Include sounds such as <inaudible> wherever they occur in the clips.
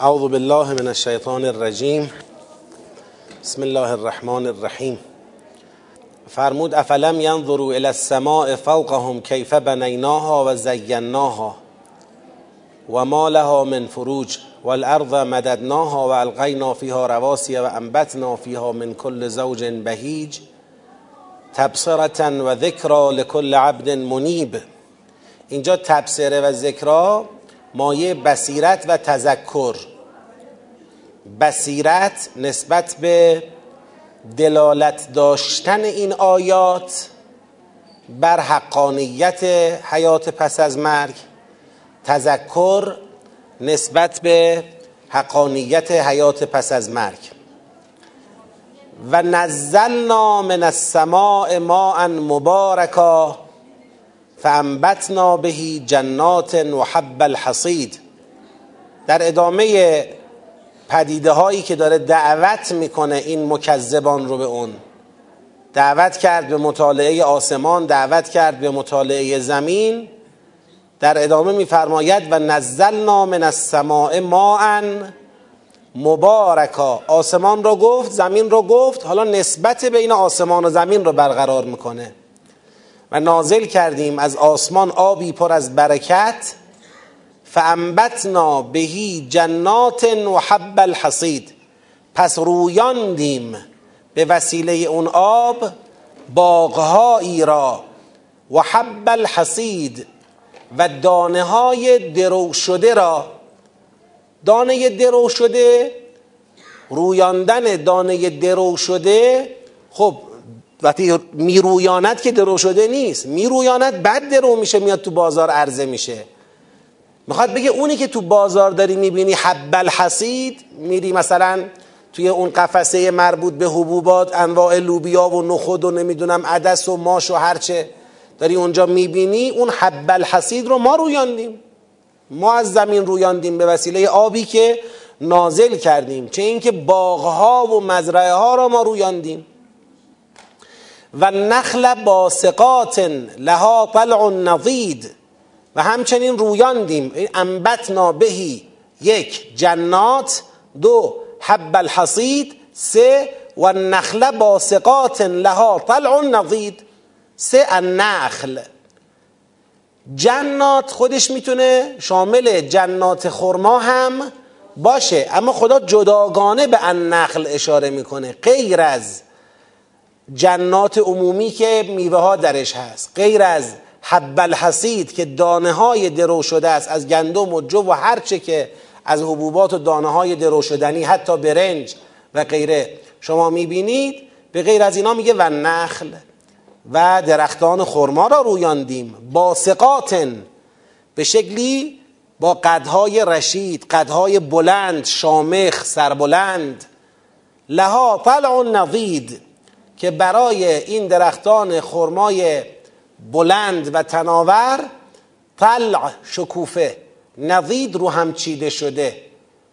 اعوذ بالله من الشیطان الرجیم بسم الله الرحمن الرحیم. فرمود افلم ینظروا الى السماء فوقهم کیف بنیناها و زیناها و ما لها من فروج والارض مددناها و القینا فیها رواسی و انبتنا فیها من کل زوج بهیج تبصرة و ذکرا لکل عبد منیب اینجا تبصره و ذکرا مایه بصیرت و تذکر. بصیرت نسبت به دلالت داشتن این آیات بر حقانیت حیات پس از مرگ تذکر نسبت به حقانیت حیات پس از مرگ. و نزلنا من السماء ماء مبارکا فانبتنا به جنات و حب الحصید. در ادامه پدیده هایی که داره دعوت می‌کنه این مکذبان رو به اون. دعوت کرد به مطالعه آسمان دعوت کرد به مطالعه زمین. در ادامه میفرماید و نزلنا من السماء ماء مبارکا. آسمان رو گفت زمین رو گفت حالا نسبت بین آسمان و زمین رو برقرار می‌کنه. و نازل کردیم از آسمان آبی پر از برکت فانبتنا بهی جنات و حب الحصید پس رویاندیم به وسیله اون آب باغهایی را و حب الحصید و دانه های درو شده را. دانه درو شده رویاندن دانه درو شده خب وقتی میرویاند که درو شده نیست. میرویاند بعد درو میشه میاد تو بازار عرضه میشه. می‌خواد بگه اونی که تو بازار داری می‌بینی حب الحسید میری مثلا توی اون قفسه مربوط به حبوبات انواع لوبیا و نخود و نمی‌دونم عدس و ماش و هرچه داری اونجا می‌بینی اون حب الحسید رو ما رویاندیم. ما از زمین رویاندیم به وسیله آبی که نازل کردیم چه اینکه باغها و مزرعه ها را ما رویاندیم. و نخل باسقات لها طلع نضید. و همچنین رویاندیم. انبتنا بهی یک جنات دو حب الحصید سه و نخل باسقات لها طلع نضید. سه النخل. جنات خودش می‌تونه شامل جنات خرما هم باشه اما خدا جداگانه به النخل اشاره می‌کنه. غیر از جنات عمومی که میوه ها درش هست. غیر از حب الحسید که دانه های درو شده است از گندم و جو و هرچه که از حبوبات و دانه های درو شدنی حتی برنج و غیره. شما می‌بینید به غیر از اینا میگه و نخل و درختان خرما را رویاندیم. باسقاتن به شکلی با قدهای رشید قدهای بلند شامخ سربلند. لها طلع نضید که برای این درختان خرمای بلند و تناور طلع شکوفه. نضید رو هم چیده شده.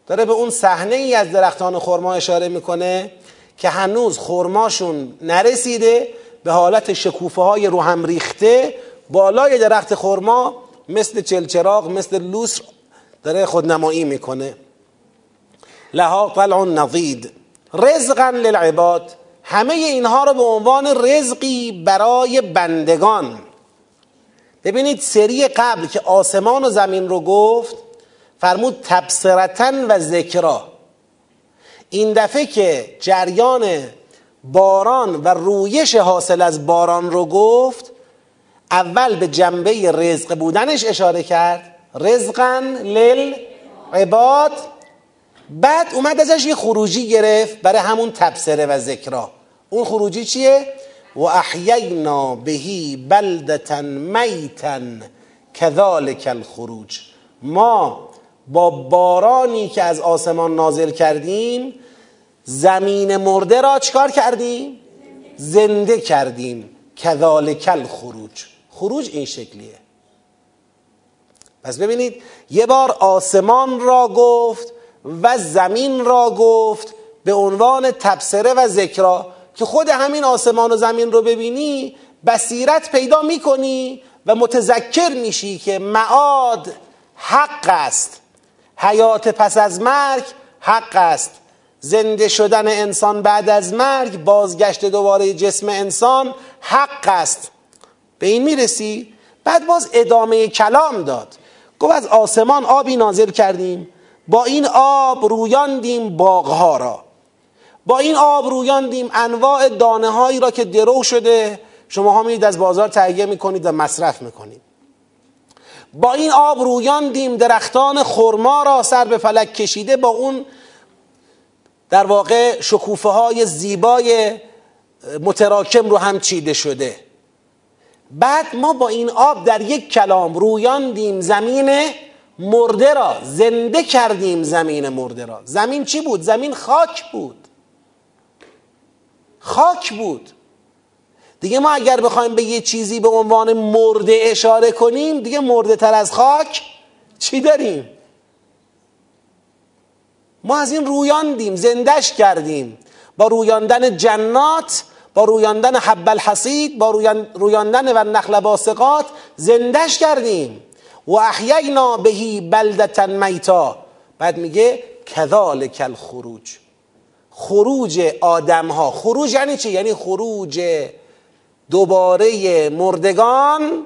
داره به اون صحنه ای از درختان خرما اشاره می‌کنه که هنوز خرماشون نرسیده به حالت شکوفه های رو هم ریخته. بالای درخت خرما مثل چلچراغ مثل لوس داره خودنمایی می‌کنه. لها طلع نضید رزقا للعباد. همه اینها رو به عنوان رزقی برای بندگان. ببینید سری قبل که آسمان و زمین رو گفت فرمود تبصرتن و ذکرا. این دفعه که جریان باران و رویش حاصل از باران رو گفت اول به جنبه رزق بودنش اشاره کرد. رزقا للعباد. بعد اومد ازش یه خروجی گرفت برای همون تبصره و ذکرا. اون خروجی چیه؟ و احیینا بهی بلدتا میتا کذالک الخروج. ما با بارانی که از آسمان نازل کردیم زمین مرده را چکار کردیم؟ زنده کردیم. کذالک الخروج. خروج این شکلیه. پس ببینید یه بار آسمان را گفت و زمین را گفت به عنوان تبصره و ذکرا که خود همین آسمان و زمین رو ببینی بصیرت پیدا می‌کنی و متذکر میشی که معاد حق است. حیات پس از مرگ حق است. زنده شدن انسان بعد از مرگ بازگشت دوباره جسم انسان حق است. به این می‌رسی؟ بعد باز ادامه کلام داد. گفت از آسمان آبی نازل کردیم. با این آب رویاندیم باغها را. با این آب رویاندیم انواع دانه هایی را که درو شده. شما ها میید از بازار تهیه می‌کنید و مصرف می‌کنید. با این آب رویاندیم درختان خرما را سر به فلک کشیده با اون در واقع شکوفه های زیبای متراکم رو هم چیده شده. بعد ما با این آب در یک کلام رویاندیم زمین مرده را زنده کردیم زمین مرده را. زمین چی بود؟ زمین خاک بود. خاک بود. دیگه ما اگر بخوایم به یه چیزی به عنوان مرده اشاره کنیم دیگه مرده تر از خاک چی داریم؟ ما از این رویاندیم زندش کردیم. با رویاندن جنات با رویاندن حب الحسید با رویاندن و نخل باسقات زندش کردیم. و احیینا بهی بلدتا میتا. بعد میگه کذالک الخروج. خروج آدم ها خروج یعنی چی؟ یعنی خروج دوباره مردگان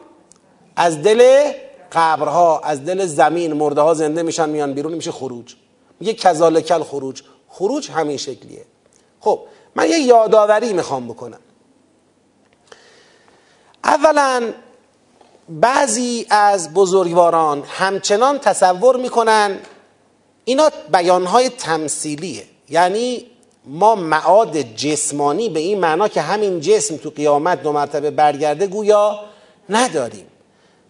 از دل قبرها از دل زمین. مرده ها زنده میشن میان بیرون میشه خروج. میگه کذالک خروج خروج همین شکلیه. خب من یه یادآوری می‌خوام بکنم. اولا بعضی از بزرگواران همچنان تصور می‌کنن اینا بیانهای تمثیلیه. یعنی ما معاد جسمانی به این معنا که همین جسم تو قیامت دو مرتبه برگرده گویا نداریم.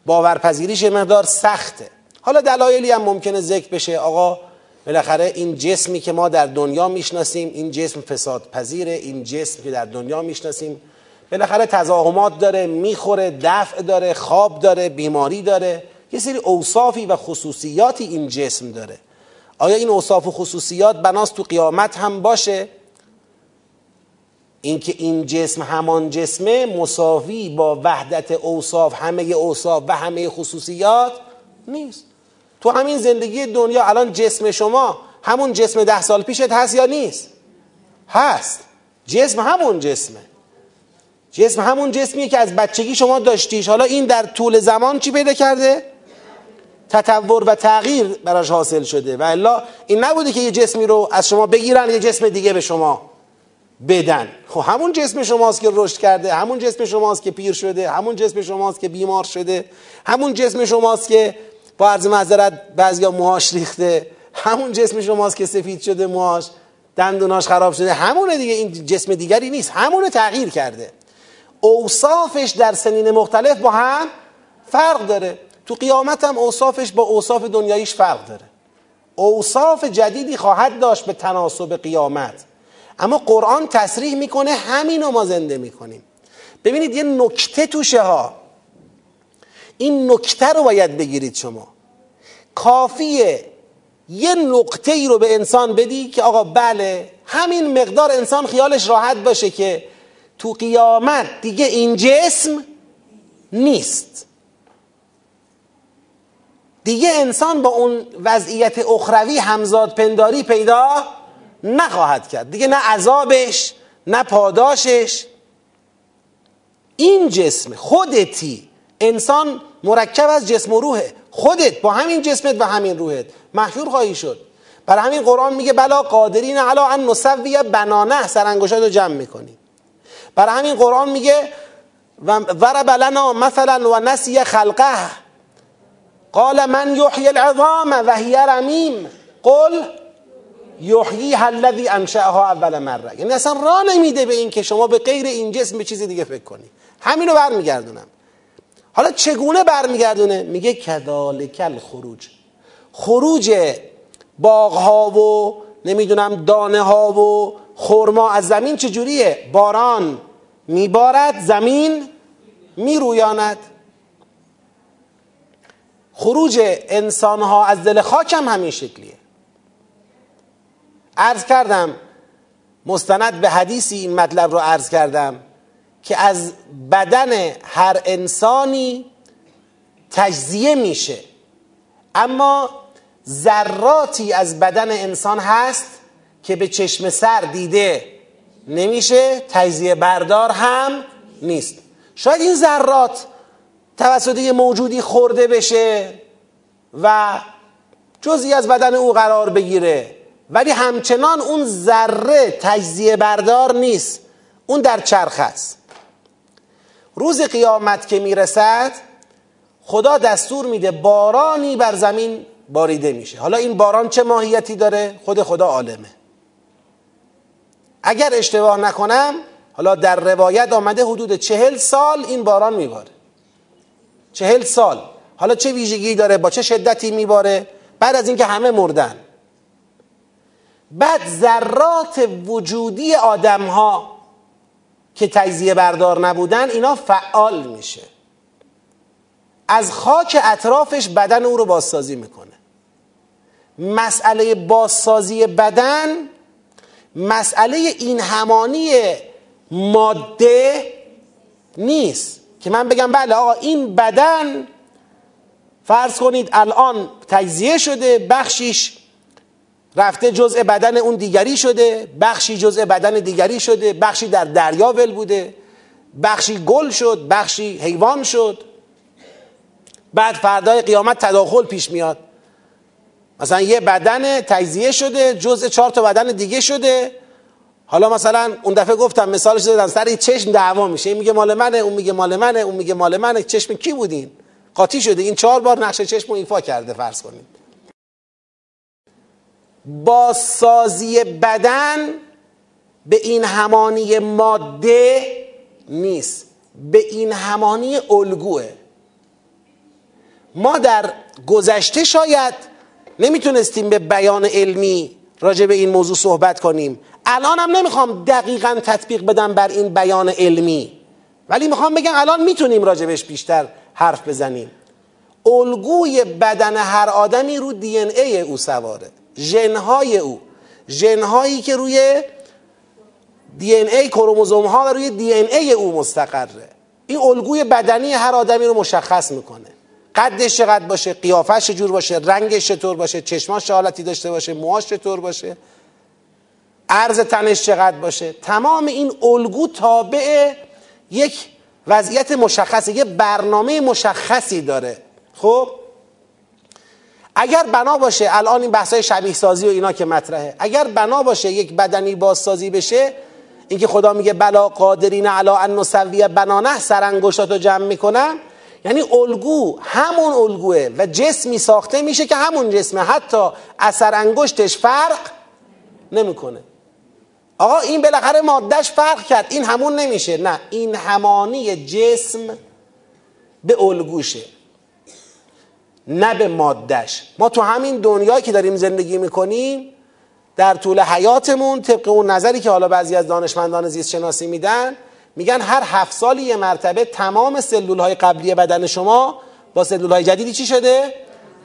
باورپذیریش مقدار سخته. حالا دلایلی هم ممکنه ذکر بشه. آقا بالاخره این جسمی که ما در دنیا می‌شناسیم این جسم فساد پذیره این جسم که در دنیا می‌شناسیم بالاخره تزاهمات داره می‌خوره دفع داره خواب داره بیماری داره. یه سری اوصافی و خصوصیاتی این جسم داره. آیا این اوصاف و خصوصیات بناست تو قیامت هم باشه؟ اینکه این جسم همان جسمه مساوی با وحدت اوصاف همه اوصاف و همه خصوصیات نیست. تو همین زندگی دنیا الان جسم شما همون جسم ده سال پیشت هست یا نیست؟ هست. جسم همون جسمه. جسم همون جسمیه که از بچگی شما داشتیش. حالا این در طول زمان چی پیدا کرده؟ تطور و تغییر براش حاصل شده. و الا این نبوده که یه جسمی رو از شما بگیرن یه جسم دیگه به شما بدن. خب همون جسم شماست که رشد کرده همون جسم شماست که پیر شده همون جسم شماست که بیمار شده همون جسم شماست که با عرض معذرت بعضیا موهاش ریخته همون جسم شماست که سفید شده موهاش دندوناش خراب شده. همونه دیگه این جسم دیگری نیست. همونه تغییر کرده. اوصافش در سنین مختلف با هم فرق داره. تو قیامت هم اوصافش با اوصاف دنیاییش فرق داره. اوصاف جدیدی خواهد داشت به تناسب قیامت. اما قرآن تصریح می‌کنه همینو ما زنده می‌کنیم. ببینید یه نکته توشه ها این نکته رو باید بگیرید شما. کافیه یه نقطه ای رو به انسان بدی که آقا بله همین مقدار انسان خیالش راحت باشه که تو قیامت دیگه این جسم نیست. دیگه انسان با اون وضعیت اخروی همزاد پنداری پیدا نخواهد کرد. دیگه نه عذابش نه پاداشش. این جسم خودتی. انسان مرکب از جسم و روحه. خودت با همین جسمت و همین روحت. محشور خواهی شد. برای همین قرآن میگه بلا قادرین علا ان نسوی بنانه سرانگشت رو جمع می‌کنی برای همین قرآن میگه ضرب لنا مثلا و نسی خلقه. قال من یحیی العظام و هی رمیم قل یحییها الذی انشأها اول مره یعنی اصلا راه نمیده به این که شما به غیر این جسم به چیز دیگه فکر کنی. همینو برمیگردونم. حالا چگونه برمیگردونه؟ میگه کذالک الخروج. خروج باغ ها و نمی‌دونم دانه ها و خرما از زمین چجوریه؟ باران. میبارد زمین میرویاند. خروج انسان ها از دل خاک هم همین شکلیه. عرض کردم مستند به حدیثی این مطلب رو عرض کردم که از بدن هر انسانی تجزیه میشه. اما ذراتی از بدن انسان هست که به چشم سر دیده. نمیشه تجزیه بردار هم نیست. شاید این ذرات توسط یه موجودی خورده بشه و جزئی از بدن او قرار بگیره. ولی همچنان اون ذره تجزیه بردار نیست. اون در چرخ است. روز قیامت که می‌رسد خدا دستور میده بارانی بر زمین باریده میشه. حالا این باران چه ماهیتی داره؟ خود خدا عالمه. اگر اشتباه نکنم حالا در روایت آمده حدود چهل سال این باران میباره. چهل سال. حالا چه ویژگی داره؟ با چه شدتی میباره؟ بعد از اینکه همه مردن. بعد ذرات وجودی آدم ها که تجزیه بردار نبودن اینا فعال میشه. از خاک اطرافش بدن او رو بازسازی می‌کنه. مسئله بازسازی بدن مسئله این همانی ماده نیست که من بگم بله آقا این بدن فرض کنید الان تجزیه شده بخشیش رفته جزء بدن اون دیگری شده بخشی جزء بدن دیگری شده بخشی در دریا ول بوده بخشی گل شد بخشی حیوان شد بعد فردای قیامت تداخل پیش میاد. مثلا یه بدن تجزیه شده جزء چهار تا بدن دیگه شده. حالا مثلا اون دفعه گفتم مثالش دادم سر چشم دعوا میشه. این میگه مال منه اون میگه مال منه اون میگه مال منه. چشم کی بودین؟ قاطی شده. این چهار بار نقشه چشم رو ایفا کرده فرض کنید. بازسازی بدن به این همانی ماده نیست. به این همانی الگوه. ما در گذشته شاید نمی‌تونستیم به بیان علمی راجع به این موضوع صحبت کنیم. الان هم نمی‌خوام دقیقا تطبیق بدم بر این بیان علمی. ولی می‌خوام بگم الان می‌تونیم راجبش بیشتر حرف بزنیم. الگوی بدن هر آدمی رو دی ان ای او سواره. ژنهای او. ژنهایی که روی دی ان ای کروموزوم ها و روی دی ان ای او مستقره. این الگوی بدنی هر آدمی رو مشخص می‌کنه. قدش چقدر باشه قیافش چجور باشه رنگش چطور باشه چشماش حالتی داشته باشه موهاش چطور باشه عرض تنش چقدر باشه. تمام این الگو تابع یک وضعیت مشخصه یه برنامه مشخصی داره. خب؟ اگر بنا باشه الان این بحثای شبیه سازی و اینا که مطرحه. اگر بنا باشه یک بدنی بازسازی بشه اینکه خدا میگه بلا قادرین علا ان نسوی بنانه سرانگشتاتو جمع می‌کنم یعنی الگو همون الگوه و جسمی ساخته میشه که همون جسمه. حتی اثر انگشتش فرق نمی‌کنه. آقا این بالاخره مادهش فرق کرد. این همون نمیشه. نه این همانی جسم به الگوشه نه به مادهش ما تو همین دنیایی که داریم زندگی می‌کنیم در طول حیاتمون طبق اون نظری که حالا بعضی از دانشمندان زیست شناسی میدن میگن هر هفت سالی یه مرتبه تمام سلول های قبلی بدن شما با سلول های جدیدی چی شده؟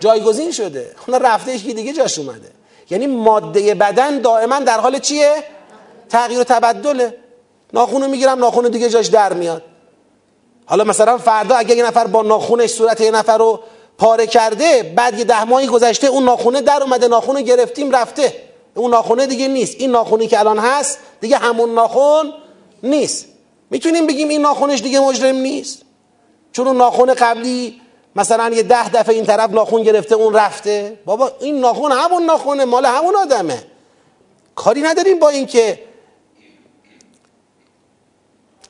جایگزین شده. اونا رفته که دیگه جاش اومده. یعنی ماده بدن دائما در حال چیه؟ تغییر و تبدله. ناخونو می‌گیرم ناخونو دیگه جاش در میاد. حالا مثلا فردا اگه یه نفر با ناخونش صورت یه نفر رو پاره کرده بعد یه ده ماهی گذشته اون ناخونه در اومده ناخونو گرفتیم رفته. اون ناخونه دیگه نیست. این ناخونی که الان هست دیگه همون ناخون نیست. می‌تونیم بگیم این ناخونش دیگه مجرم نیست. چون اون ناخون قبلی مثلا یه ده دفعه این طرف ناخون گرفته اون رفته. بابا این ناخون همون ناخونه مال همون آدمه. کاری نداریم با اینکه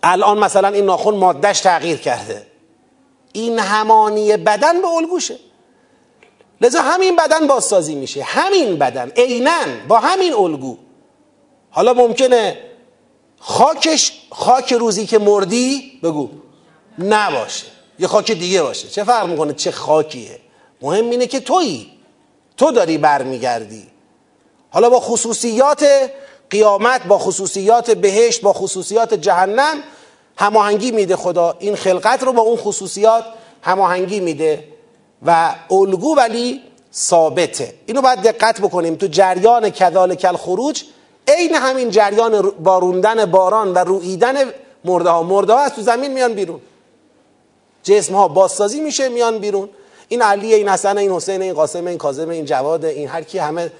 الان مثلا این ناخون مادهش تغییر کرده. این همانی بدن به الگوشه. لذا همین بدن بازسازی میشه. همین بدن عینا با همین الگو. حالا ممکنه خاکش خاک روزی که مردی بگو. نباشه. یه خاک دیگه باشه. چه فرق می‌کنه چه خاکیه؟ مهم اینه که تویی. تو داری برمیگردی. حالا با خصوصیات قیامت با خصوصیات بهشت با خصوصیات جهنم هماهنگی میده خدا. این خلقت رو با اون خصوصیات هماهنگی میده. و الگو ولی ثابته. اینو باید دقت بکنیم. تو جریان کذالک الخروج عین همین جریان باروندن باران و رویدن مرده ها. مرده ها از تو زمین میان بیرون. جسم ها بازسازی میشه میان بیرون. این علی این حسن این حسین این قاسم این کاظم این جواد این هر کی همه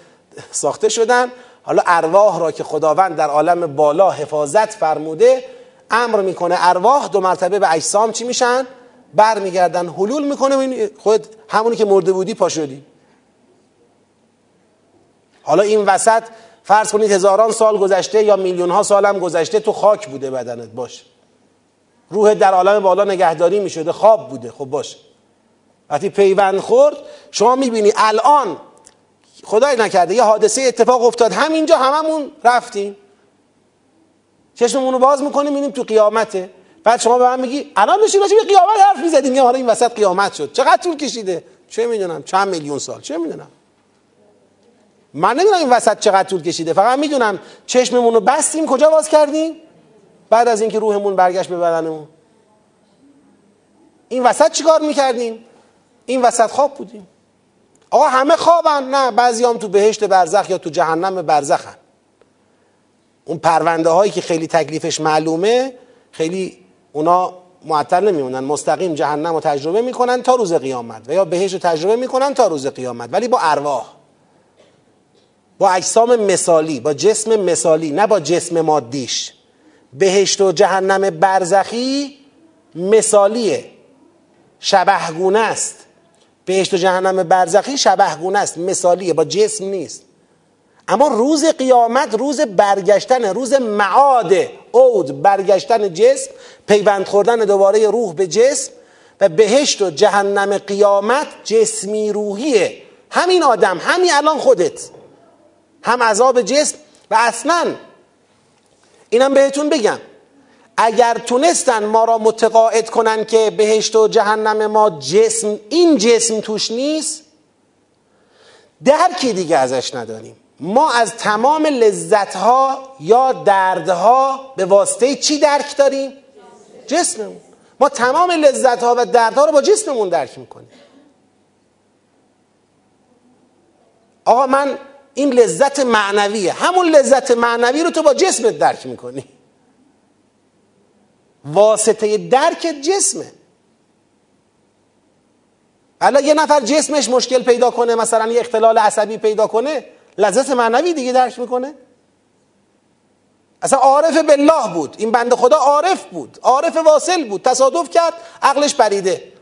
ساخته شدن. حالا ارواح را که خداوند در عالم بالا حفاظت فرموده امر می‌کنه ارواح دو مرتبه به اجسام چی میشن؟ برمیگردن حلول می‌کنه. خود همونی که مرده بودی پا شدی. حالا این وسط فرض کنید هزاران سال گذشته یا میلیون ها سال هم گذشته تو خاک بوده بدنت باش روح در عالم بالا نگهداری می‌شده خواب بوده خب باشه. وقتی پیوند خورد شما می‌بینی الان خدای نکرده یه حادثه اتفاق افتاد همینجا هممون رفتیم. چشممون رو باز می‌کنیم می‌بینیم تو قیامته. بعد شما به من میگی الان داشتیم راجع به قیامت حرف می‌زدیم. یا حالا این وسط قیامت شد. چقدر طول کشیده؟ چه می‌دونم چند میلیون سال چه می‌دونم. من نمی‌دونم این وسط چقدر طول کشیده. فقط می‌دونم چشممون رو بستیم کجا باز کردیم؟ بعد از اینکه روحمون برگشت به بدنمون. این وسط چیکار می‌کردیم؟ این وسط خواب بودیم. آقا همه خوابن. نه بعضی هم تو بهشت برزخ یا تو جهنم برزخن. اون پرونده هایی که خیلی تکلیفش معلومه خیلی اونا معطل نمیمونن. مستقیم جهنم رو تجربه می‌کنن تا روز قیامت و یا بهشت رو تجربه می‌کنن تا روز قیامت. ولی با ارواح. با اجسام مثالی با جسم مثالی نه با جسم مادیش. بهشت و جهنم برزخی مثالیه. شبهگونه است. بهشت و جهنم برزخی شبهگونه است مثالیه با جسم نیست. اما روز قیامت روز برگشتن روز معاد عود برگشتن جسم پیوند خوردن دوباره روح به جسم و بهشت و جهنم قیامت جسمی روحیه. همین آدم همین الان خودت. هم عذاب جسم و اصلا. اینم بهتون بگم. اگر تونستن ما را متقاعد کنن که بهشت و جهنم ما جسم این جسم توش نیست درکی دیگه ازش نداریم. ما از تمام لذتها یا دردها به واسطه چی درک داریم؟ جسممون. ما تمام لذتها و دردها رو با جسممون درک می‌کنیم. آقا من این لذت معنویه. همون لذت معنوی رو تو با جسمت درک می‌کنی. واسطه درک جسمه. حالا یه نفر جسمش مشکل پیدا کنه مثلا یه اختلال عصبی پیدا کنه لذت معنوی دیگه درک می‌کنه. اصلا عارف بالله بود. این بنده خدا عارف بود. عارف واصل بود. تصادف کرد عقلش پریده.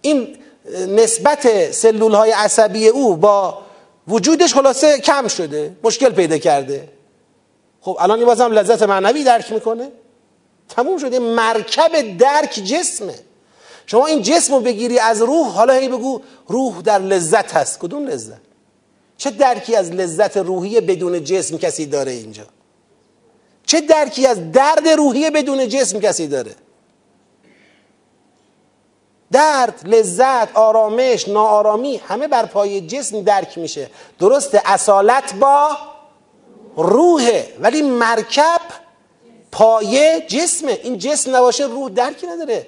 این نسبت سلول های عصبی او با وجودش خلاصه کم شده مشکل پیدا کرده. خب الان این بازم لذت معنوی درک می‌کنه. تموم شده مرکب درک جسمه. شما این جسم رو بگیری از روح حالا هی بگو روح در لذت هست. کدوم لذت؟ چه درکی از لذت روحی بدون جسم کسی داره اینجا؟ چه درکی از درد روحی بدون جسم کسی داره؟ درد لذت آرامش ناآرامی همه بر پای جسم درک میشه. درسته اصالت با روحه ولی مرکب پایه جسمه. این جسم نباشه روح درکی نداره.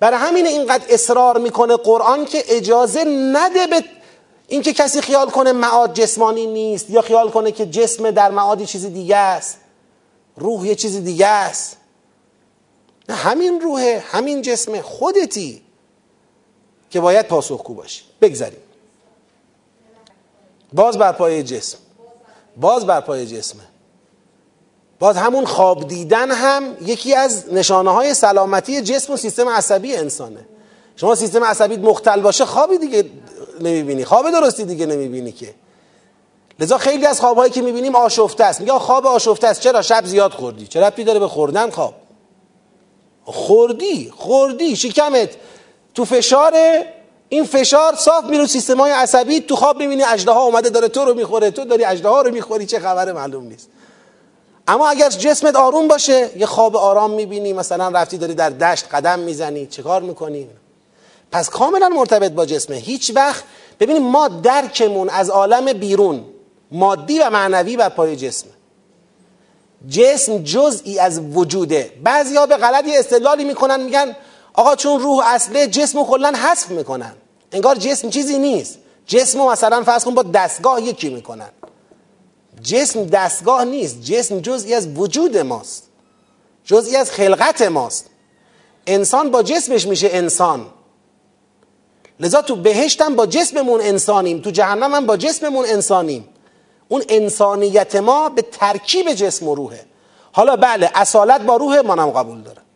برای همین اینقدر اصرار می‌کنه قرآن که اجازه نده به اینکه کسی خیال کنه معاد جسمانی نیست یا خیال کنه که جسم در معادی چیز دیگه است. روح یه چیز دیگه است. نه همین روحه همین جسمه. خودتی. که باید پاسخگو باشی بگذاریم. باز بر پای جسم. باز بر پای جسمه. باز همون خواب دیدن هم یکی از نشانه های سلامتی جسم و سیستم عصبی انسانه. شما سیستم عصبی مختل باشه خوابی دیگه نمی‌بینی. خواب درستی دیگه نمی‌بینی که. لذا خیلی از خوابهایی که می‌بینیم آشفته است. میگه خواب آشفته است. چرا؟ شب زیاد خوردی. چرا ربطی داره به خوردن؟ خواب. خوردی خوردی شکمت. تو فشار این فشار صاف میره سیستم های عصبی تو خواب می‌بینی اجده ها اومده داره تو رو می‌خوره تو داری اجده ها رو می‌خوری چه خبره معلوم نیست. اما اگر جسمت آروم باشه یه خواب آرام می‌بینی مثلا رفتی داری در دشت قدم می‌زنی چه کار می‌کنی؟ پس کاملا مرتبط با جسمه. هیچ وقت ببینیم ما درکمون از عالم بیرون مادی و معنوی بر پای جسمه. جسم جزئی از وجوده. ها به غلط یه استدلالی می‌کنن میگن آقا چون روح اصله جسم کلا حذف می‌کنن. انگار جسم چیزی نیست. جسم مثلا فرض کن با دستگاه یکی می‌کنن. جسم دستگاه نیست. جسم جزئی از وجود ماست. جزئی از خلقت ماست. انسان با جسمش میشه انسان. لذا تو بهشتم با جسممون انسانیم. تو جهنم هم با جسممون انسانیم. اون انسانیت ما به ترکیب جسم و روحه. حالا بله اصالت با روح منم قبول داره.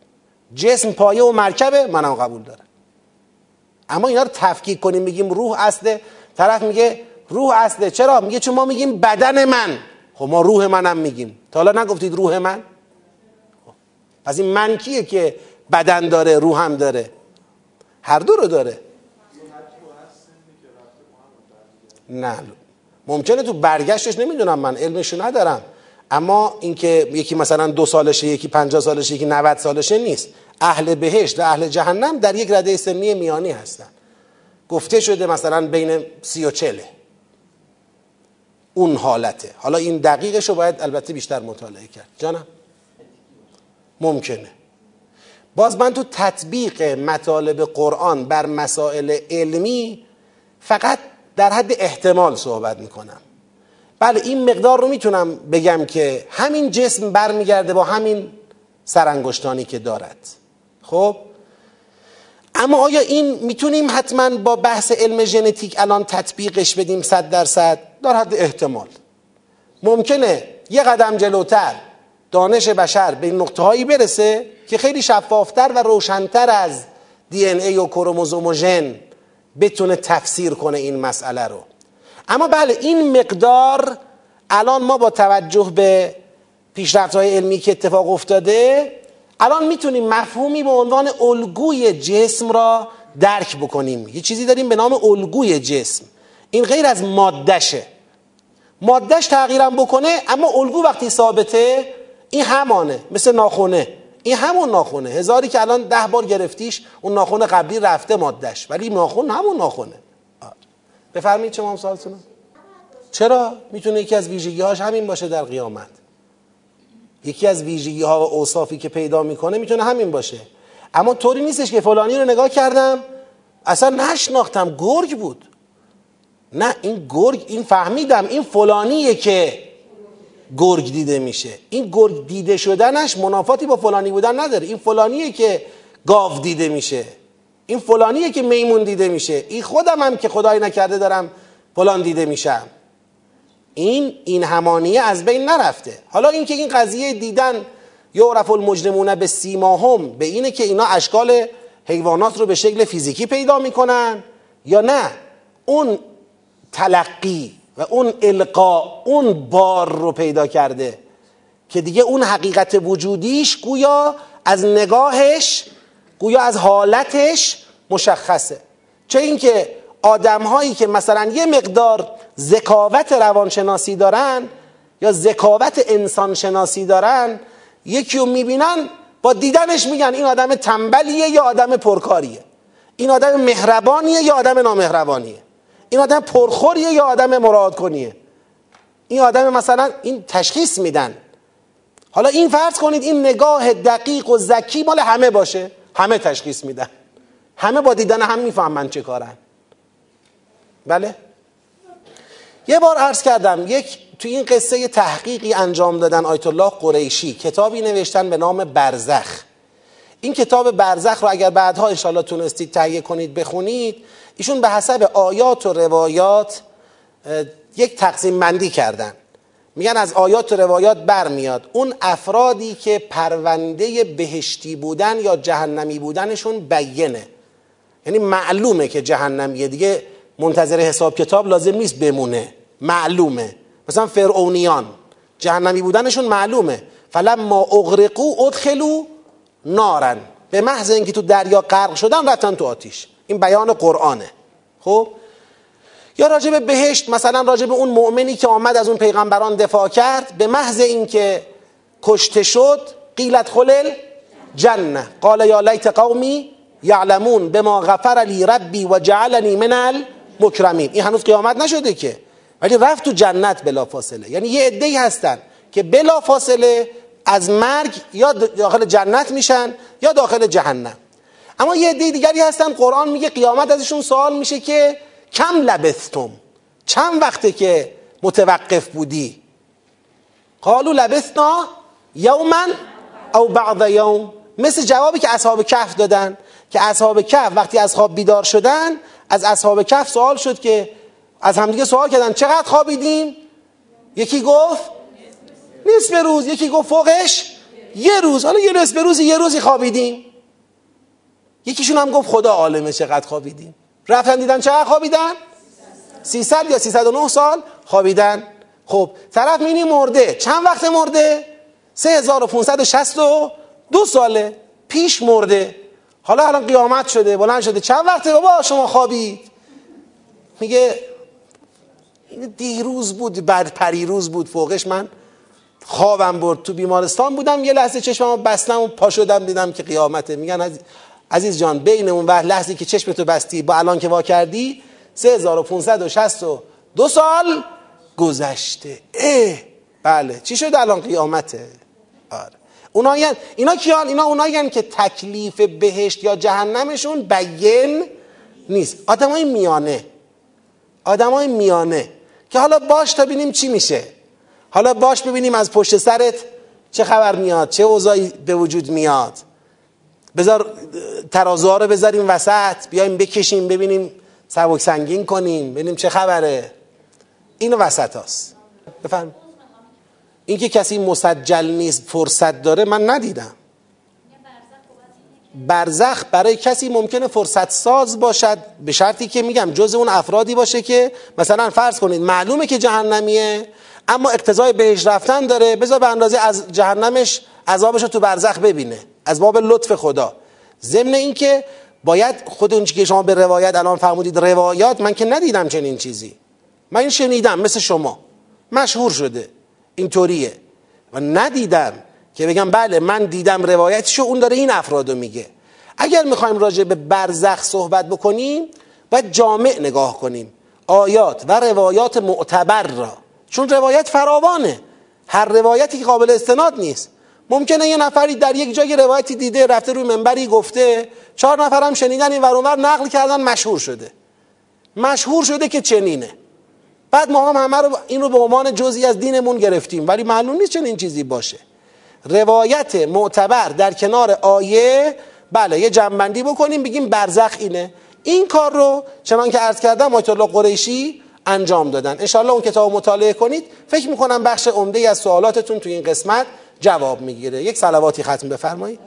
جسم پایه و مرکبه منم قبول داره اما اینا رو تفکیک کنیم بگیم روح اصله طرف میگه روح اصله چرا؟ میگه چون ما میگیم بدن من. خب ما روح منم میگیم. تا حالا نگفتید روح من؟ خب. پس این من کیه که بدن داره روح هم داره؟ هر دو رو داره. نه. ممکنه تو برگشتش نمی‌دونم من علمشو ندارم. اما اینکه یکی مثلا دو سالشه یکی پنجاه سالشه یکی 90 سالشه نیست. اهل بهشت و اهل جهنم در یک رده سنی میانی هستن. گفته شده مثلا بین سی و چله اون حالته. حالا این دقیقش رو باید البته بیشتر مطالعه کرد. جانم؟ ممکنه. باز من تو تطبیق مطالب قرآن بر مسائل علمی فقط در حد احتمال صحبت می‌کنم. بله این مقدار رو می‌تونم بگم که همین جسم برمیگرده با همین سرانگشتانی که دارد. خب؟ اما آیا این می‌تونیم حتما با بحث علم ژنتیک الان تطبیقش بدیم صد درصد؟ در حد احتمال. ممکنه یه قدم جلوتر دانش بشر به نقطه هایی برسه که خیلی شفافتر و روشنتر از دی ان ای و کروموزوم و ژن بتونه تفسیر کنه این مسئله رو. اما بله این مقدار الان ما با توجه به پیشرفت های علمی که اتفاق افتاده الان می‌تونیم مفهومی به عنوان الگوی جسم را درک بکنیم. یه چیزی داریم به نام الگوی جسم. این غیر از مادهشه. مادهش تغییرم بکنه اما الگو وقتی ثابته این همانه مثل ناخونه. این همون ناخونه. هزاری که الان ده بار گرفتیش اون ناخونه قبلی رفته مادهش. ولی ناخون همون ناخونه. بفرمایید چه هم سوالتونه چرا؟ می‌تونه یکی از ویژگی هاش همین باشه در قیامت. یکی از ویژگی ها و اوصافی که پیدا می‌کنه می‌تونه همین باشه. اما طوری نیستش که فلانی رو نگاه کردم اصلا نشناختم گرگ بود. نه این گرگ این فهمیدم این فلانیه که گرگ دیده میشه. این گرگ دیده شدنش منافاتی با فلانی بودن نداره. این فلانیه که گاو دیده میشه. این فلانیه که میمون دیده میشه. این خودم هم که خدای نکرده دارم فلان دیده میشم. این این همانیه از بین نرفته. حالا اینکه این قضیه دیدن یعرف المجرمون به سیماهم به اینه که اینا اشکال حیوانات رو به شکل فیزیکی پیدا می‌کنن یا نه. اون تلقی و اون القا اون بار رو پیدا کرده که دیگه اون حقیقت وجودیش گویا از نگاهش گویا از حالتش مشخصه. چه اینکه آدم هایی که مثلا یه مقدار ذکاوت روانشناسی دارن یا ذکاوت انسانشناسی دارن یکی رو می‌بینن با دیدنش میگن این آدم تنبلیه یا آدم پرکاریه. این آدم مهربانیه یا آدم نامهربانیه. این آدم پرخوریه یا آدم مراد کنیه این آدم مثلا این تشخیص میدن. حالا این فرض کنید این نگاه دقیق و ذکی مال همه باشه. همه تشخیص میدن. همه با دیدن هم می‌فهمن چه کارن. بله. یه بار عرض کردم یک تو این قصه تحقیقی انجام دادن آیت الله قریشی. کتابی نوشتن به نام برزخ. این کتاب برزخ رو اگر بعدها انشالله تونستید تهیه کنید بخونید ایشون به حسب آیات و روایات یک تقسیم بندی کردن. میگن از آیات و روایات برمیاد. اون افرادی که پرونده بهشتی بودن یا جهنمی بودنشون بیینه. یعنی معلومه که جهنمیه دیگه. منتظر حساب کتاب لازم نیست بمونه. معلومه. مثلا فرعونیان جهنمی بودنشون معلومه. فلما اغرقو ادخلو نارن. به محض اینکه تو دریا غرق شدن رفتن تو آتیش. این بیان قرآنه. خب؟ یا راجع به بهشت مثلا راجع اون مؤمنی که آمد از اون پیغمبران دفاع کرد به محض اینکه کشته شد قیلت خلل جنه. قال یا لیت قومی یعلمون به ما غفر لی ربی و جعلنی من المکرمین این هنوز قیامت نشده که. ولی رفت تو جنت بلا فاصله. یعنی یه عده‌ای هستن که بلا فاصله از مرگ یا داخل جنت میشن یا داخل جهنم. اما یه عده دیگری هستن. قرآن میگه قیامت ازشون سوال میشه که کم لبثتم چند وقته که متوقف بودی؟ قالو لبثنا یوما او بعض یوم. مثل جوابی که اصحاب کهف دادن که اصحاب کهف وقتی از خواب بیدار شدن از اصحاب کف سوال شد که از همدیگه سوال کردن چقدر خوابیدیم یکی گفت نصف روز یکی گفت فوقش یه روز. حالا یه نصف روزی یه روزی خوابیدیم یکیشون هم گفت خدا عالمه چقدر خوابیدیم رفتن دیدن چقدر خوابیدن؟ 300 یا 309 سال خوابیدن. خب طرف مینی مرده. چند وقت مرده؟ 3562 ساله. پیش مرده. حالا الان قیامت شده بلند شده. چند وقته بابا شما خوابید؟ میگه دیروز بود بعد پریروز بود فوقش. من خوابم برد تو بیمارستان بودم. یه لحظه چشممو بستم و پا شدم دیدم که قیامته. میگن عزیز جان بین اون وقت لحظه که چشمتو بستی با الان که وا کردی 3562 سال گذشته. اه بله. چی شد الان قیامته؟ آره. اونا یعنی اینا کیان اینا اونایی که تکلیف بهشت یا جهنمشون بیین نیست. آدمای میانه. آدمای میانه. که حالا باش تا ببینیم چی میشه. حالا باش ببینیم از پشت سرت چه خبر میاد چه اوضاعی به وجود میاد. بذار ترازوها رو بذاریم وسط بیایم بکشیم ببینیم سبک سنگین کنیم ببینیم چه خبره. این وسط هست بفرم. اینکه کسی مسجل نیست فرصت داره من ندیدم. برزخ برای کسی ممکنه فرصت ساز باشد به شرطی که میگم جز اون افرادی باشه که مثلا فرض کنید معلومه که جهنمیه اما اقتضای بهش رفتن داره بذار به اندازه از جهنمش عذابش رو تو برزخ ببینه. از باب لطف خدا. ضمن اینکه باید خود اون که شما به روایت الان فرمودید روایات من که ندیدم چنین چیزی. من شنیدم مثل شما. مشهور شده. اینطوریه. و ندیدم که بگم بله من دیدم روایتشو اون داره این افرادو میگه. اگر می‌خوایم راجع به برزخ صحبت بکنیم باید جامع نگاه کنیم. آیات و روایات معتبر را. چون روایت فراوانه. هر روایتی که قابل استناد نیست. ممکنه یه نفری در یک جای روایتی دیده رفته روی منبری گفته چهار نفرم شنیدن این ورانور نقل کردن مشهور شده. مشهور شده که چنینه. بعد ما هم همه رو این رو به عنوان جزئی از دینمون گرفتیم. ولی معلوم نیست چنین چیزی باشه. روایت معتبر در کنار آیه بله یه جنبندی بکنیم بگیم برزخ اینه. این کار رو چنان که عرض کردم آیت قریشی انجام دادن. انشالله اون کتاب مطالعه کنید. فکر می‌کنم بخش عمده از سوالاتتون تو این قسمت جواب می‌گیره. یک سلواتی ختم بفرمایید.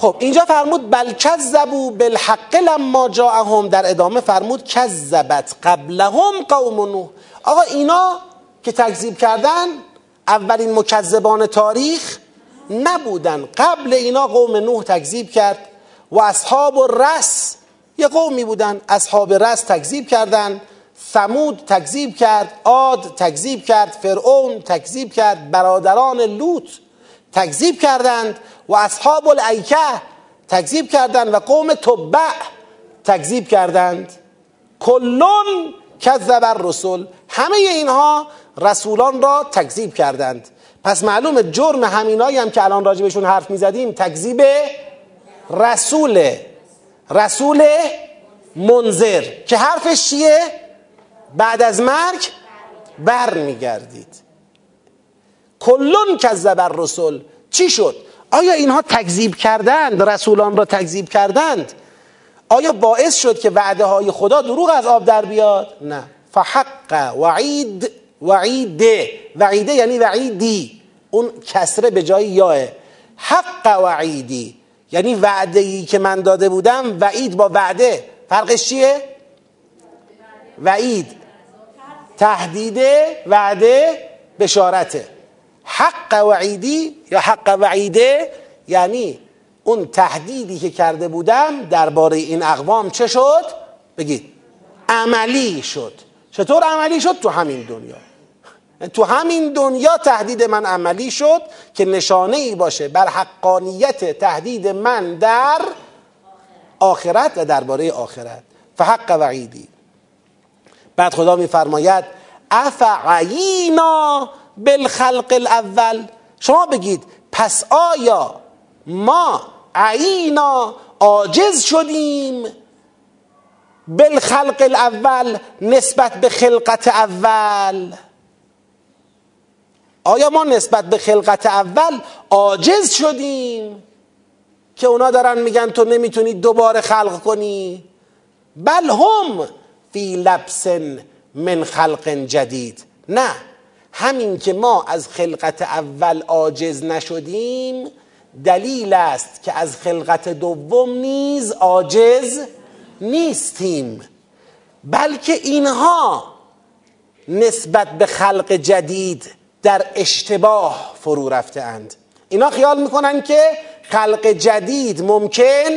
خب اینجا فرمود بل کذبوا بالحق لما جاءهم. در ادامه فرمود کذبت قبلهم قوم نوح. آقا اینا که تکذیب کردن اولین مکذبان تاریخ نبودن. قبل اینا قوم نوح تکذیب کرد و اصحاب رس یه قومی بودن. اصحاب رس تکذیب کردن ثمود تکذیب کرد عاد تکذیب کرد فرعون تکذیب کرد برادران لوط تکذیب کردند. و اصحاب الایکه تکذیب کردند و قوم تبع تکذیب کردند. کلون کذب الرسل. همه اینها رسولان را تکذیب کردند. پس معلوم جرم همینایی هم که الان راجبشون حرف می‌زدیم تکذیب رسول رسول منذر که حرفش چیه؟ بعد از مرگ بر میگردید کلون کذب الرسل. چی شد؟ آیا اینها تکذیب کردند؟ رسولان را تکذیب کردند. آیا باعث شد که وعده های خدا دروغ از آب در بیاد؟ نه. فحق وعید وعیده. وعیده یعنی وعیدی. اون کسره به جای یاه حق وعیدی. یعنی وعده ای که من داده بودم وعید با وعده. فرقش چیه؟ وعید. تهدید وعده بشارته. حق وعیدی یا حق وعیده؟ یعنی اون تهدیدی که کرده بودم درباره این اقوام چه شد؟ بگید. عملی شد. چطور عملی شد؟ تو همین دنیا. تو همین دنیا تهدید من عملی شد که نشانه ای باشه بر حقانیت تهدید من در آخرت و درباره آخرت. فحق وعیدی. بعد خدا میفرماید افعینا بالخلق الاول شما بگید پس آیا ما عینا عاجز شدیم بالخلق الاول نسبت به خلقت اول؟ آیا ما نسبت به خلقت اول عاجز شدیم که اونا دارن میگن تو نمی‌تونی دوباره خلق کنی؟ بل هم فی لبس من خلق جدید. نه. همین که ما از خلقت اول عاجز نشدیم دلیل است که از خلقت دوم نیز عاجز نیستیم بلکه اینها نسبت به خلق جدید در اشتباه فرو رفته اند. اینا خیال می‌کنن که خلق جدید ممکن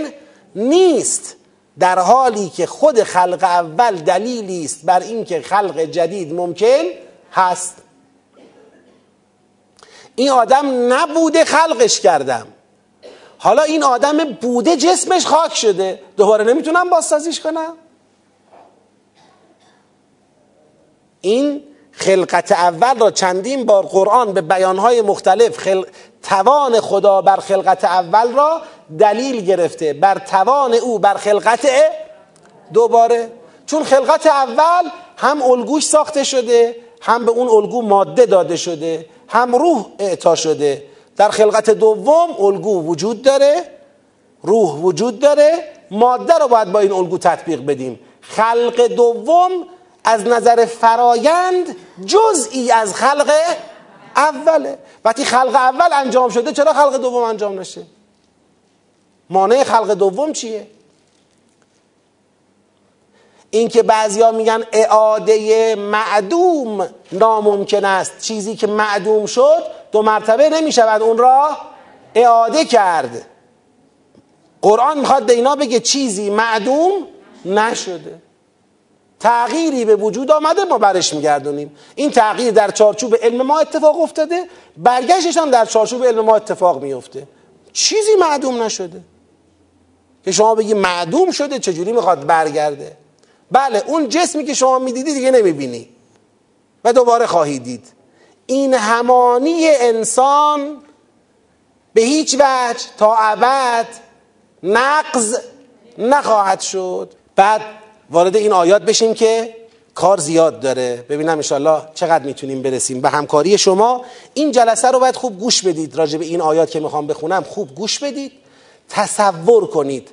نیست در حالی که خود خلق اول دلیلی است بر اینکه خلق جدید ممکن هست. این آدم نبوده خلقش کردم. حالا این آدم بوده جسمش خاک شده. دوباره نمی‌تونم بازسازیش کنم. این خلقت اول را چندین بار قرآن به بیانهای مختلف خل... توان خدا بر خلقت اول را دلیل گرفته. بر توان او بر خلقت دوباره. چون خلقت اول هم الگوش ساخته شده هم به اون الگو ماده داده شده. هم روح اعطا شده. در خلقت دوم الگو وجود داره روح وجود داره ماده رو باید با این الگو تطبیق بدیم. خلق دوم از نظر فرایند جزئی از خلق اوله. وقتی خلق اول انجام شده چرا خلق دوم انجام نشه؟ مانع خلق دوم چیه؟ اینکه بعضیا میگن اعاده معدوم ناممکن است. چیزی که معدوم شد دو مرتبه نمی‌شود اون را اعاده کرد. قرآن می‌خواد به اینا بگه چیزی معدوم نشده. تغییری به وجود آمده ما برش میگردونیم. این تغییر در چارچوب علم ما اتفاق افتاده برگشتش هم در چارچوب علم ما اتفاق میفته چیزی معدوم نشده. که شما بگی معدوم شده چجوری می‌خواد برگرده؟ بله اون جسمی که شما می‌دیدی دیگه نمی‌بینی. و دوباره خواهید دید. این همانی انسان به هیچ وجه تا ابد نقض نخواهد شد. بعد وارد این آیات بشیم که کار زیاد داره. ببینم انشالله چقدر می‌تونیم برسیم. به همکاری شما این جلسه رو باید خوب گوش بدید. راجع به این آیات که می‌خوام بخونم خوب گوش بدید. تصور کنید.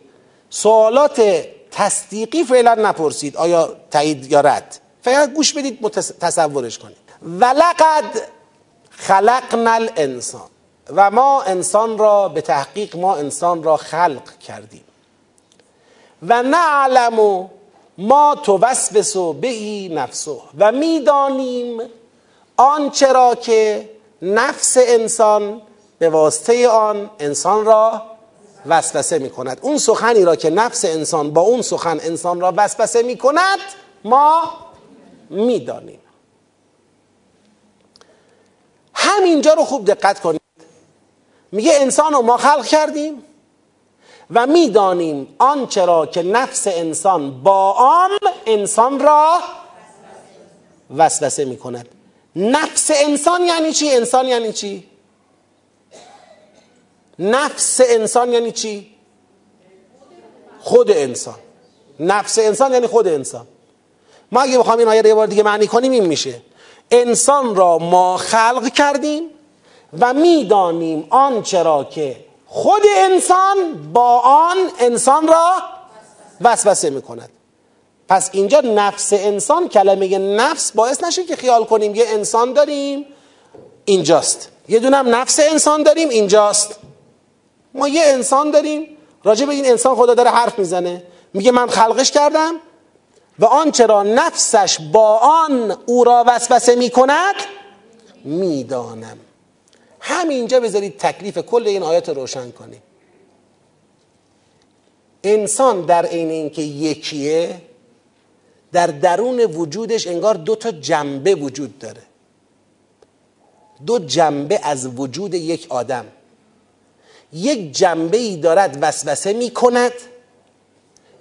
سوالات تصدیقی فعلا نپرسید آیا تایید یا رد. فقط گوش بدید تصورش کنید. ولقد خلقنا الانسان. و ما انسان را به تحقیق ما انسان را خلق کردیم. و نعلم ما توسوس بهی نفسه. و می‌دانیم آنچه را که نفس انسان به واسطه آن انسان را وسوسه می کند اون سخنی را که نفس انسان با اون سخن انسان را وسوسه می کند ما می‌دانیم همینجا رو خوب دقت کنید میگه انسان رو ما خلق کردیم و می‌دانیم آنچه را که نفس انسان با آن انسان را وسوسه می کند نفس انسان یعنی چی؟ انسان یعنی چی؟ نفس انسان یعنی چی؟ خود انسان. نفس انسان یعنی خود انسان. ما اگه بخوام این آیه رو یه بار دیگه معنی کنیم این میشه. انسان را ما خلق کردیم و می‌دانیم آنچه را که خود انسان با آن انسان را وسوسه می‌کند. پس اینجا نفس انسان کلمه نفس باعث نشه که خیال کنیم یه انسان داریم اینجاست. یه دونم نفس انسان داریم اینجاست. ما یه انسان داریم راجع به این انسان خدا داره حرف می‌زنه. میگه من خلقش کردم و آنچه را نفسش با آن او را وسوسه می‌کند می‌دانم. همینجا بذارید تکلیف کل این آیات روشن کنیم. انسان در عین اینکه یکیه در درون وجودش انگار دو تا جنبه وجود داره. دو جنبه از وجود یک آدم. یک جنبه ای دارد وسوسه می کند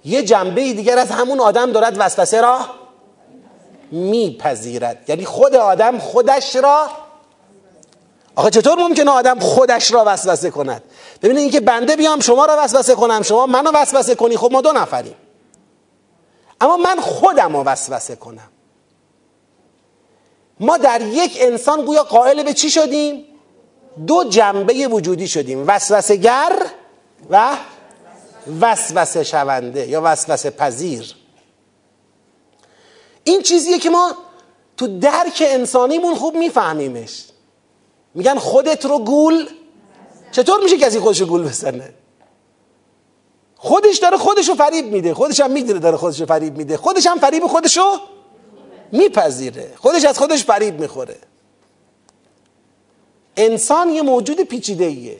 یه جنبه دیگر از همون آدم دارد وسوسه را میپذیرد. یعنی خود آدم خودش را آخه چطور ممکنه آدم خودش را وسوسه کند؟ ببینید اینکه بنده بیام شما را وسوسه کنم شما منو وسوسه کنی خب ما دو نفریم. اما من خودم را وسوسه کنم. ما در یک انسان گویا قائل به چی شدیم؟ دو جنبه وجودی شدیم. وسوسه گر و وسوسه شونده یا وسوسه پذیر. این چیزیه که ما تو درک انسانیمون خوب میفهمیمش. میگن خودت رو گول. چطور میشه کسی خودش رو گول بزنه؟ خودش داره خودش رو فریب میده. خودش هم می‌دونه داره خودش رو فریب میده. خودش هم فریب خودش رو میپذیره. خودش از خودش فریب می‌خوره. انسان یه موجود پیچیده ایه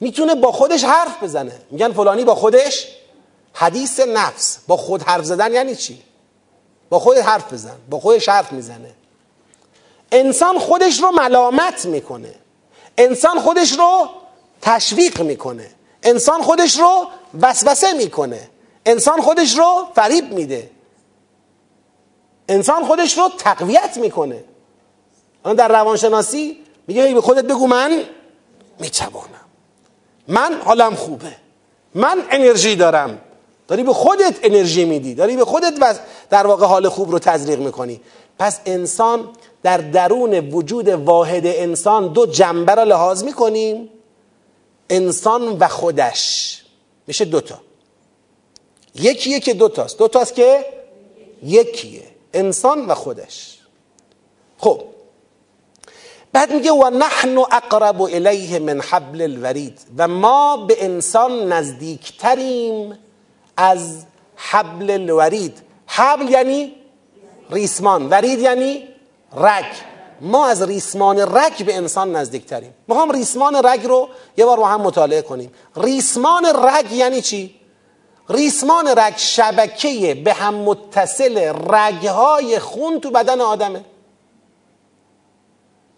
می‌تونه با خودش حرف بزنه. میگن فلانی با خودش حدیث نفس. با خود حرف زدن یعنی چی؟ با خود حرف بزن. با خودش حرف می‌زنه. انسان خودش رو ملامت می‌کنه. انسان خودش رو تشویق می‌کنه. انسان خودش رو وسوسه می‌کنه. انسان خودش رو فریب میده. انسان خودش رو تقویت می‌کنه. در روانشناسی میگه به خودت بگو من می‌توانم. من حالم خوبه. من انرژی دارم. داری به خودت انرژی میدی. داری به خودت در واقع حال خوب رو تزریق می‌کنی. پس انسان در درون وجود واحد انسان دو جنبه را لحاظ می‌کنیم انسان و خودش. میشه دوتا یکیه که دوتاست دوتاست که؟ یکیه. انسان و خودش. خب بعد میگه و نحن اقرب الیه من حبل الورید و ما به انسان نزدیکتریم از حبل الورید. حبل یعنی ریسمان. ورید یعنی رگ. ما از ریسمان رگ به انسان نزدیکتریم. هم ریسمان رگ رو یه بار با هم مطالعه کنیم. ریسمان رگ یعنی چی؟ ریسمان رگ شبکه به هم متصل رگهای خون تو بدن آدمه.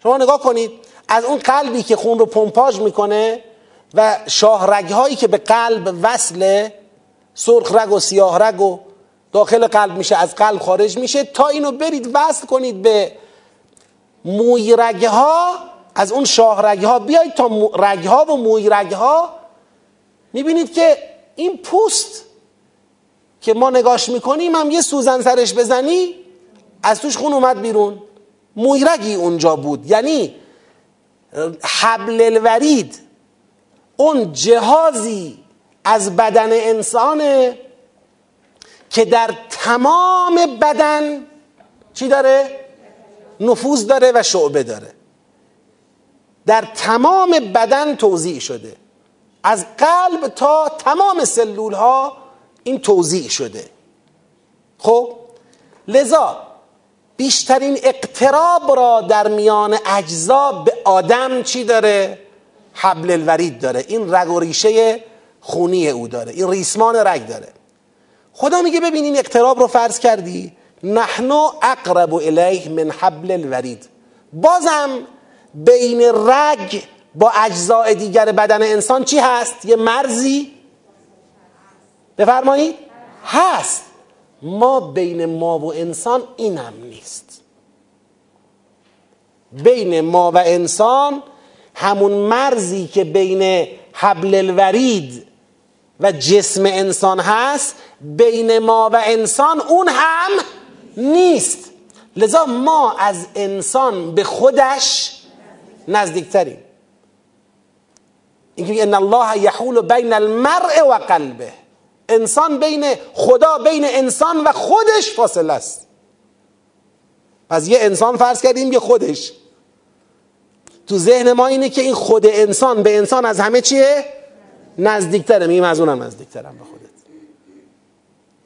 شما نگاه کنید از اون قلبی که خون رو پمپاژ می‌کنه و شاه رگهایی که به قلب وصله سرخ رگ و سیاه رگ و داخل قلب میشه از قلب خارج میشه تا اینو برید وصل کنید به موی رگه ها از اون شاه رگه ها بیایید تا رگه ها و موی رگه ها می‌بینید که این پوست که ما نگاش می‌کنیم هم یه سوزن سرش بزنی از توش خون اومد بیرون. موی رگی اونجا بود. یعنی حبل الورید اون جهازی از بدن انسانه که در تمام بدن چی داره؟ نفوذ داره و شعبه داره. در تمام بدن توضیح شده. از قلب تا تمام سلول ها این توضیح شده. خب لذا بیشترین اقتراب را در میان اجزا به آدم چی داره؟ حبل الورید داره. این رگ و ریشه خونی او داره. این ریسمان رگ داره. خدا میگه ببین این اقتراب رو فرض کردی. نحن اقرب الیه من حبل الورید. بازم بین رگ با اجزاء دیگر بدن انسان چی هست؟ یه مرزی. بفرمایید. هست. ما بین ما و انسان اینم نیست. بین ما و انسان همون مرزی که بین حبل الورید و جسم انسان هست بین ما و انسان اون هم نیست. لذا ما از انسان به خودش نزدیکتریم. اینکه ان الله یحول بین المرء و قلبه. انسان بین خدا بین انسان و خودش فاصله است. پس یه انسان فرض کردیم یه خودش. تو ذهن ما اینه که این خود انسان به انسان از همه چیه؟ نزدیکتره. میگیم از اونم نزدیکترم به خودت.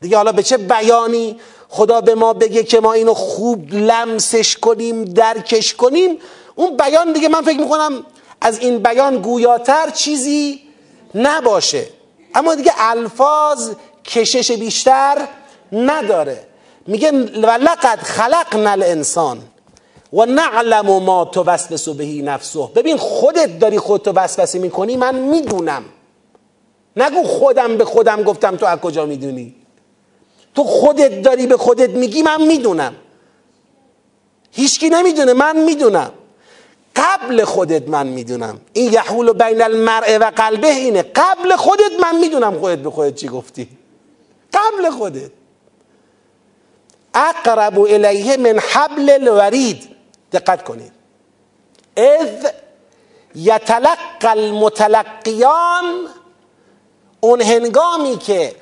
دیگه حالا به چه بیانی؟ خدا به ما بگه که ما اینو خوب لمسش کنیم درکش کنیم. اون بیان دیگه من فکر می‌کنم از این بیان گویاتر چیزی نباشه. اما دیگه الفاظ کشش بیشتر نداره. میگه ولقد خلقنا الانسان و نعلم ما توسوس بهی نفسه. ببین خودت داری خودتو وسوسه می‌کنی من می‌دونم. نگو خودم به خودم گفتم تو از کجا می‌دونی؟ تو خودت داری به خودت میگی من می‌دونم. هیچکی نمی‌دونه من می‌دونم. قبل خودت من می‌دونم. این یحول بین المرء و قلبه اینه. قبل خودت من می‌دونم خودت به خودت چی گفتی. قبل خودت. اقرب الیه من حبل الورید. دقت کنید. اذ یتلقى المتلقیان اون هنگامی که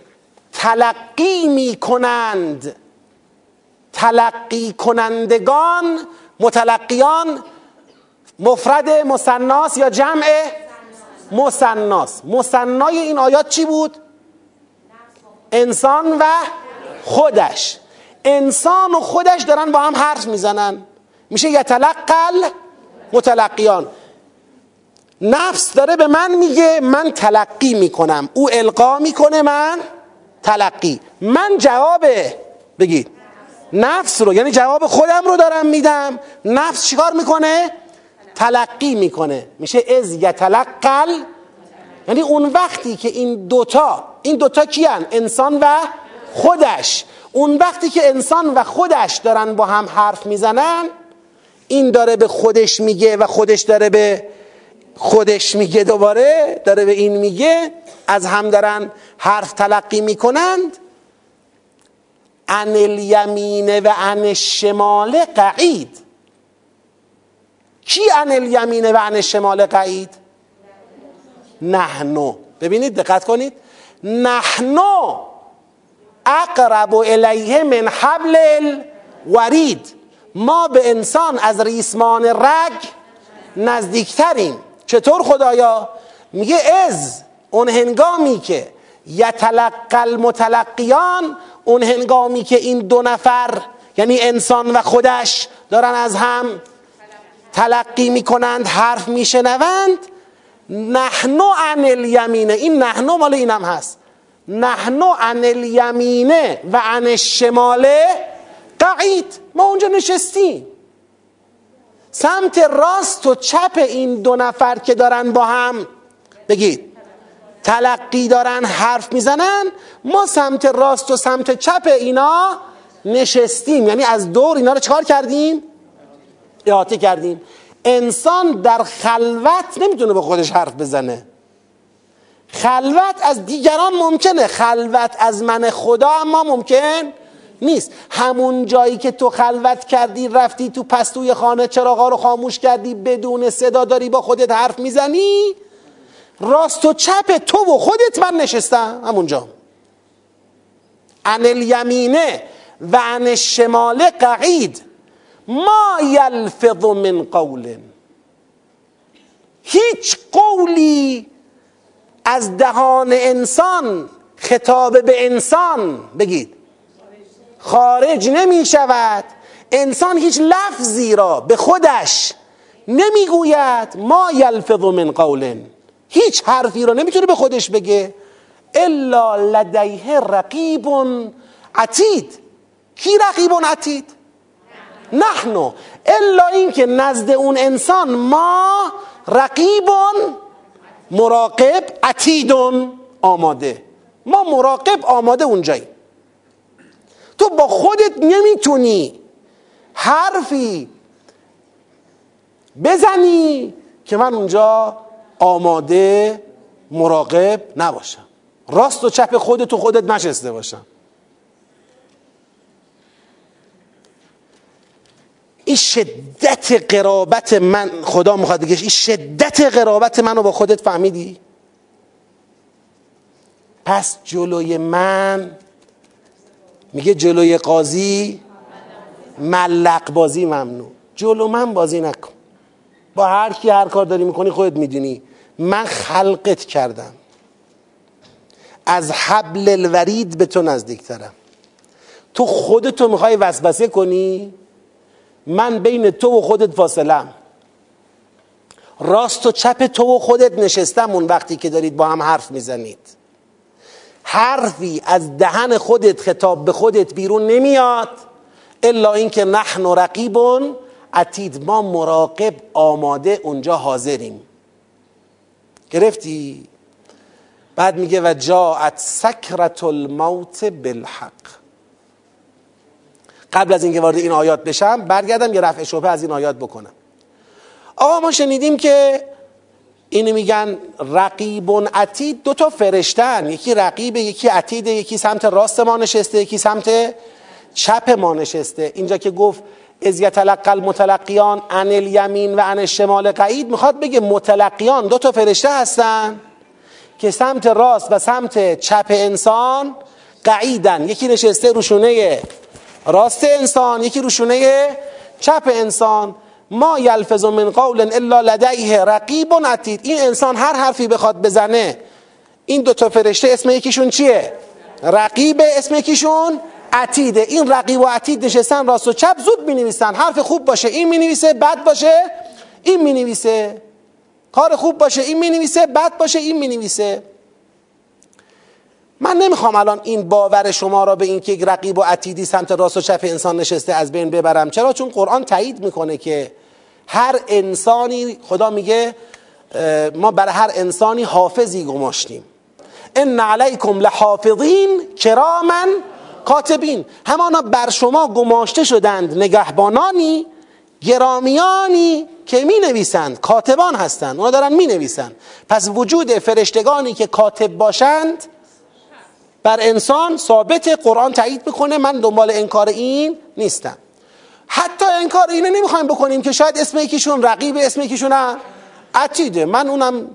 تلقی می کنند تلقی کنندگان متلقیان مفرد مسناس یا جمع مسناس مسنای این آیات چی بود؟ انسان و خودش. انسان و خودش دارن با هم حرف می‌زنن. میشه یتلقل متلقیان. نفس داره به من میگه من تلقی می‌کنم. او القا می‌کنه من تلقی. من جواب بگید. نفس رو یعنی جواب خودم رو دارم میدم. نفس چیکار می‌کنه؟ تلقی می‌کنه. میشه از یتلقل. یعنی اون وقتی که این دوتا این دوتا کیان؟ انسان و خودش. اون وقتی که انسان و خودش دارن با هم حرف می‌زنن این داره به خودش میگه و خودش داره به خودش میگه دوباره داره به این میگه. از هم دارن حرف تلقی می‌کنند. عن الیمین و عن الشمال قعید. کی عن الیمین و عن الشمال قعید؟ نحنو. ببینید دقت کنید. نحنو اقرب الیه من حبل الورید. ما به انسان از ریسمان رگ نزدیکتریم. چطور خدایا؟ میگه از اون هنگامی که یتلقل متلقیان اون هنگامی که این دو نفر یعنی انسان و خودش دارن از هم تلقی می‌کنند حرف میشنوند. نحنو عن الیمینه. این نحنو مال اینم هست. نحنو عن الیمینه و عن الشماله قعید. ما اونجا نشستیم. سمت راست و چپ این دو نفر که دارن با هم بگید تلقی دارن حرف می‌زنن. ما سمت راست و سمت چپ اینا نشستیم. یعنی از دور اینا رو چکار کردیم؟ احاطه کردیم. انسان در خلوت نمی‌تونه با خودش حرف بزنه. خلوت از دیگران ممکنه. خلوت از من خدا اما ممکن نیست. همون جایی که تو خلوت کردی رفتی تو پستوی خانه چراغا رو خاموش کردی بدون صدا داری با خودت حرف می‌زنی راست و چپ تو و خودت من نشستم. همونجا. عن الیمینه و عن الشمال قعید. ما یلفظ من قول. هیچ قولی از دهان انسان خطاب به انسان بگید. خارج نمی شود. انسان هیچ لفظی را به خودش نمی‌گوید ما یلفظ من قول. هیچ حرفی را نمی‌تونه به خودش بگه. الا لدیه رقیب. عتید. کی رقیب؟ عتید. نحنو الا اینکه نزد اون انسان ما رقیب مراقب عتیدون آماده. ما مراقب آماده اونجاییم تو با خودت نمی‌تونی حرفی بزنی که من اونجا آماده مراقب نباشم. راست و چپ خودت تو خودت نشسته باشم. این شدت قرابت من خدا می‌خواد بگه این شدت قرابت منو با خودت فهمیدی؟ پس جلوی من میگه جلوی قاضی ملق بازی ممنوع. جلو من بازی نکن. با هر کی هر کار داری می‌کنی خودت می‌دونی. من خلقت کردم. از حبل الورید به تو نزدیکترم تو خودتو می‌خوای وسوسه کنی؟ من بین تو و خودت فاصلم راست و چپ تو و خودت نشستم اون وقتی که دارید با هم حرف می‌زنید. حرفی از دهن خودت خطاب به خودت بیرون نمیاد الا اینکه نحن رقیبون عتید ما مراقب آماده اونجا حاضریم. گرفتی؟ بعد میگه و جاعت سکرت الموت بالحق. قبل از اینکه وارد این آیات بشم برگردم یه رفع شبه از این آیات بکنم. آقا ما شنیدیم که اینو میگن رقیب عتید دو تا فرشتن. یکی رقیب یکی عتیده یکی سمت راست ما نشسته یکی سمت چپ ما نشسته. اینجا که گفت از یتلقى المتلقیان عن الیمین و عن الشمال قعید می‌خواد بگه متلقیان دو تا فرشته هستن که سمت راست و سمت چپ انسان قعیدن. یکی نشسته روشونه راست انسان یکی روشونه چپ انسان. ما یلفظ من قول الا لدیه رقیب عتید این انسان هر حرفی بخواد بزنه این دو تا فرشته اسم یکیشون چیه؟ رقیب اسم یکیشون عتیده. این رقیب و عتید نشستن راست و چپ زود می نویسن حرف خوب باشه این می نویسه بد باشه این می نویسه کار خوب باشه این می نویسه بد باشه این می نویسه من نمی‌خوام الان این باور شما را به اینکه یک رقیب و عتیدی سمت راست و چپ انسان نشسته از بین ببرم. چرا؟ چون قرآن تایید می‌کنه که هر انسانی خدا میگه ما برای هر انسانی حافظی گماشتیم. ان علیکم لحافظین کرامن کاتبین. همانا بر شما گماشته شدند نگهبانانی گرامیانی که می نویسند کاتبان هستند اونا دارن می نویسند پس وجود فرشتگانی که کاتب باشند بر انسان ثابت قرآن تایید می‌کنه. من دنبال انکار این نیستم. حتی انکار اینو نمی‌خوایم بکنیم که شاید اسم یکیشون رقیب اسم یکیشون عتیده. من اونم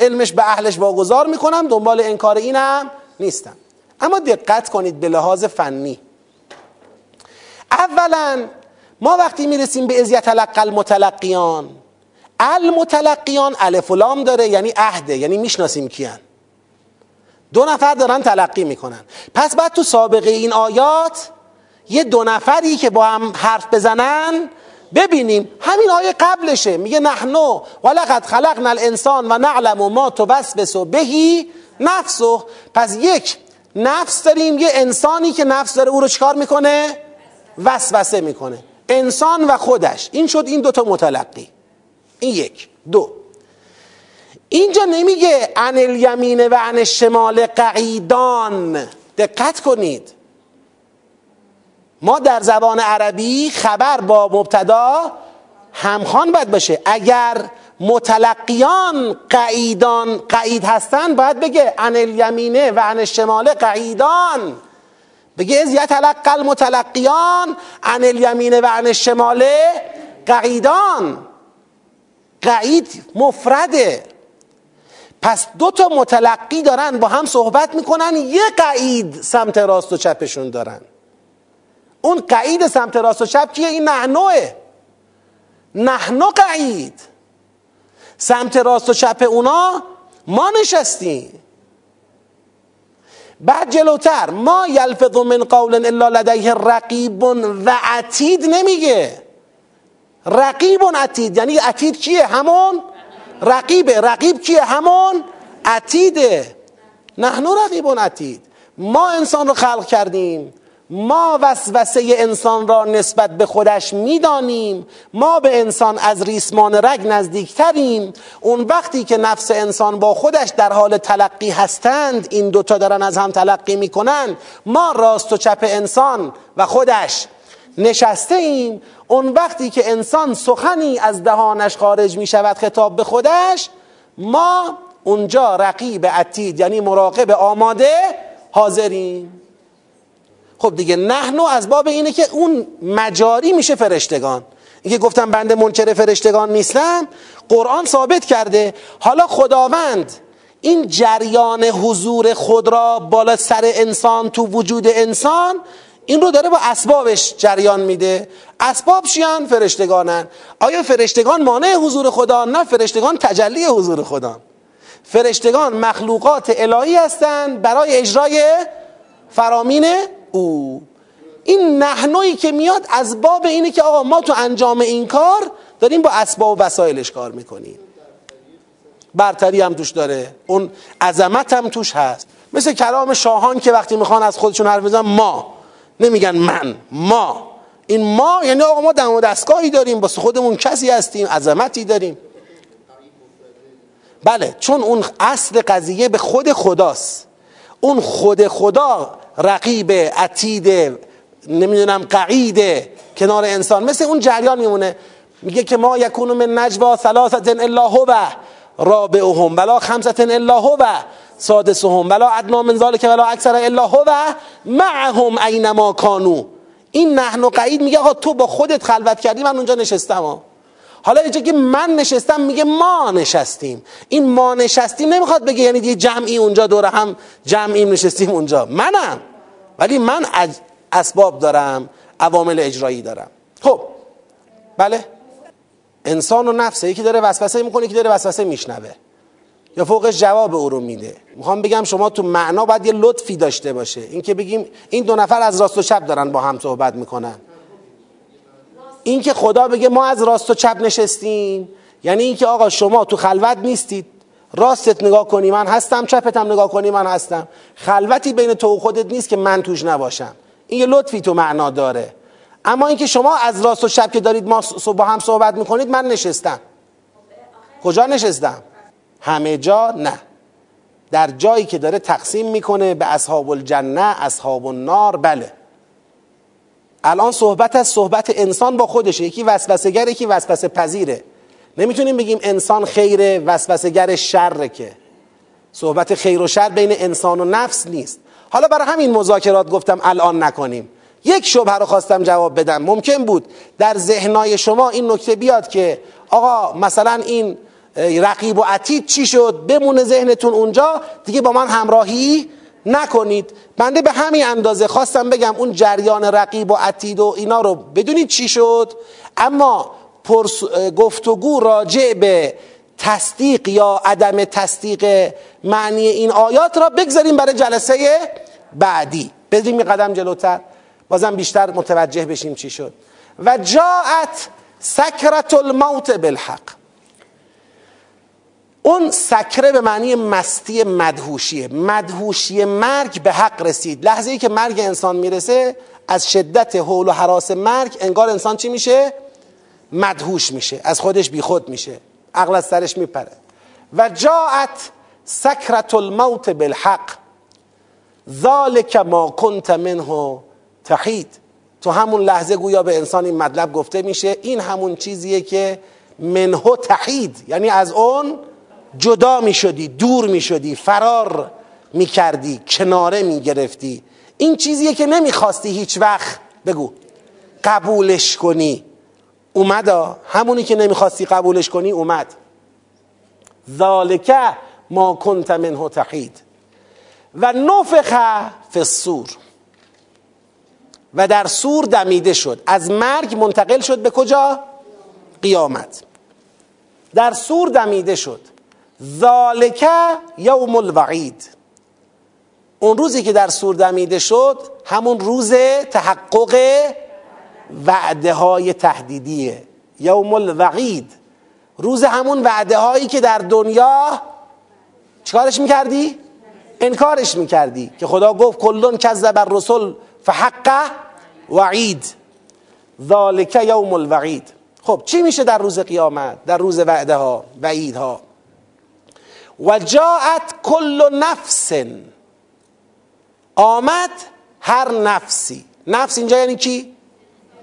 علمش به اهلش واگذار می‌کنم دنبال انکار اینم نیستم. اما دقت کنید به لحاظ فنی. اولا ما وقتی می‌رسیم به ازیت تلقی المتلقیان المتلقیان الف و لام داره یعنی عهده یعنی می‌شناسیم کیان. دو نفر دارن تلقی می‌کنن. پس بعد تو سابقه این آیات یه دو نفری که با هم حرف بزنن ببینیم همین آیه قبلشه. میگه نحنو ولقد خلقنا الانسان و نعلم ما توسوس بهی نفسه پس یک نفس داریم یه انسانی که نفس داره او رو چکار می‌کنه؟ وسوسه می‌کنه. انسان و خودش. این شد این دوتا متلقی. این یک. دو. اینجا نمیگه عن الیمین و عن الشمال قعیدان. دقت کنید. ما در زبان عربی خبر با مبتدا همخوان باید باشه. اگر متلقیان قعیدان قعید هستن باید بگه عن الیمینه و عن الشمال قعیدان. بگه از یتلقى المتلقیان عن الیمینه و عن الشمال قعیدان. قعید مفرده. پس دو تا متلقی دارن با هم صحبت می‌کنن یه قعید سمت راست و چپشون دارن. اون قعید سمت راست و چپ کیه؟ این نحنوه نحنو قعید. سمت راست و چپ اونا ما نشستیم. بعد جلوتر ما یلفظ من قول الا لدیه رقیب و عتید نمیگه. رقیب و عتید یعنی عتید کیه؟ همون رقیبه رقیب کیه؟ همون عتیده. نحنو رقیب و عتید. ما انسان رو خلق کردیم. ما وسوسه انسان را نسبت به خودش می‌دانیم. ما به انسان از ریسمان رگ نزدیکتریم. اون وقتی که نفس انسان با خودش در حال تلقی هستند این دوتا دارن از هم تلقی می‌کنند ما راست و چپ انسان و خودش. نشسته ایم اون وقتی که انسان سخنی از دهانش خارج می شود خطاب به خودش ما اونجا رقیب عتید یعنی مراقب آماده حاضریم. خب دیگه نحنو از باب اینه که اون مجاری میشه فرشتگان. اینکه گفتم بنده منکر فرشتگان نیستم. قرآن ثابت کرده. حالا خداوند این جریان حضور خود را بالا سر انسان تو وجود انسان این رو داره با اسبابش جریان میده. اسباب چیان؟ فرشتگانن. آیا فرشتگان مانع حضور خدا؟ نه فرشتگان تجلی حضور خدا. فرشتگان مخلوقات الهی هستند برای اجرای فرامین او. این نحنوی که میاد از باب اینه که آقا ما تو انجام این کار داریم با اسباب و وسایلش کار می‌کنیم. برتری هم توش داره. اون عظمت هم توش هست. مثل کلام شاهان که وقتی می‌خوان از خودشون حرف بزنن ما. نمیگن من ما. این ما یعنی آقا ما دم و دستگاهی داریم با خودمون کسی هستیم عظمتی داریم. بله چون اون اصل قضیه به خود خداست. اون خود خدا رقیب عتید نمی‌دونم قعید کنار انسان. مثل اون جریان میمونه. میگه که ما یکونو من نجوا ثلاثت الا هو رابعهم. ولا خمسة الا هو سادسهم ولا ادنا من ذلك ولا اکثر الا هو معهم اینما کانو. این نحن و قعید میگه آقا تو با خودت خلوت کردی من اونجا نشستم ها. حالا اینجا که من نشستم میگه ما نشستیم. این ما نشستیم نمی‌خواد بگه یعنی یه جمعی اونجا دور هم جمعی نشستیم اونجا. منم. ولی من اسباب دارم عوامل اجرایی دارم. خب. بله. انسان و نفسه یکی داره وسوسه می‌کنه یکی داره وسوسه میشنوه. یا فوقش جواب او رو میده. می‌خوام بگم شما تو معنا باید یه لطفی داشته باشه. اینکه بگیم این دو نفر از راست و چپ دارن با هم صحبت می‌کنن. اینکه خدا بگه ما از راست و چپ نشستیم یعنی اینکه آقا شما تو خلوت نیستید راستت نگاه کنی من هستم چپتم نگاه کنی من هستم. خلوتی بین تو و خودت نیست که من توش نباشم. این یه لطفی تو معنا داره. اما اینکه شما از راست و چپ که دارید ما با هم صحبت می‌کنید من نشستم. کجا نشستم؟ همه جا نه. در جایی که داره تقسیم می‌کنه به اصحاب الجنه اصحاب النار بله. الان صحبت از صحبت انسان با خودشه. یکی وسوسه یکی وسوسه پذیره نمی‌تونیم بگیم انسان خیره وسوسه گر شره که. صحبت خیر و شر بین انسان و نفس نیست. حالا برای همین مذاکرات گفتم الان نکنیم. یک شبهه رو خواستم جواب بدم. ممکن بود در ذهنای شما این نکته بیاد که آقا مثلا این رقیب و عتید چی شد؟ بمونه ذهنتون اونجا دیگه با من همراهی نکنید. بنده به همین اندازه خواستم بگم اون جریان رقیب و عتید و اینا رو بدونید چی شد؟ اما پرس گفتگو راجع به تصدیق یا عدم تصدیق معنی این آیات را بگذاریم برای جلسه بعدی. بریم یه قدم جلوتر. بازم بیشتر متوجه بشیم چی شد. و جاعت سکرت الموت بالحق. اون سکره به معنی مستی مدهوشیه. مدهوشی مرگ به حق رسید. لحظه ای که مرگ انسان می‌رسه از شدت حول و حراس مرگ انگار انسان چی میشه؟ مدهوش میشه. از خودش بیخود میشه. عقل از سرش میپره. و جاعت سکرت الموت بالحق. ذالک ما کنت منه تحید تو همون لحظه گویا به انسان این مطلب گفته میشه. این همون چیزیه که منه تحید یعنی از اون جدا می شدی دور می شدی فرار می کردی کناره می گرفتی این چیزیه که نمی‌خواستی هیچ وقت. بگو. قبولش کنی. اومد همونی که نمی‌خواستی قبولش کنی اومد. ذالکه ما کنت منه تحید و نفخه فی السور و در سور دمیده شد. از مرگ منتقل شد به کجا؟ قیامت. در سور دمیده شد. ذالکه یوم الوعید. اون روزی که در سور دمیده شد همون روز تحقق وعده های تهدیدیه. یوم الوعید. روز همون وعده هایی که در دنیا چیکارش می‌کردی؟ انکارش می‌کردی که خدا گفت کلون کذب الرسل فحقه وعید. ذالک یوم الوعید. خب چی میشه در روز قیامت؟ در روز وعده ها وعید ها و جاعت کل نفس آمد هر نفسی. نفس اینجا یعنی کی؟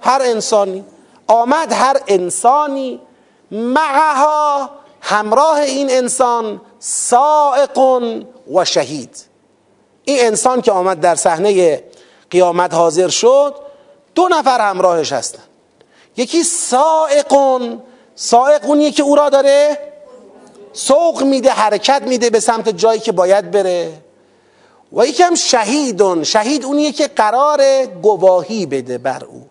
هر انسانی. آمد هر انسانی معها همراه این انسان سائق و شهید. این انسان که آمد در صحنه قیامت حاضر شد دو نفر همراهش هستن. یکی سائقون سائقونیه که او را داره سوق میده حرکت میده به سمت جایی که باید بره. و یکم شهیدون شهید اونیه که قرار گواهی بده بر او.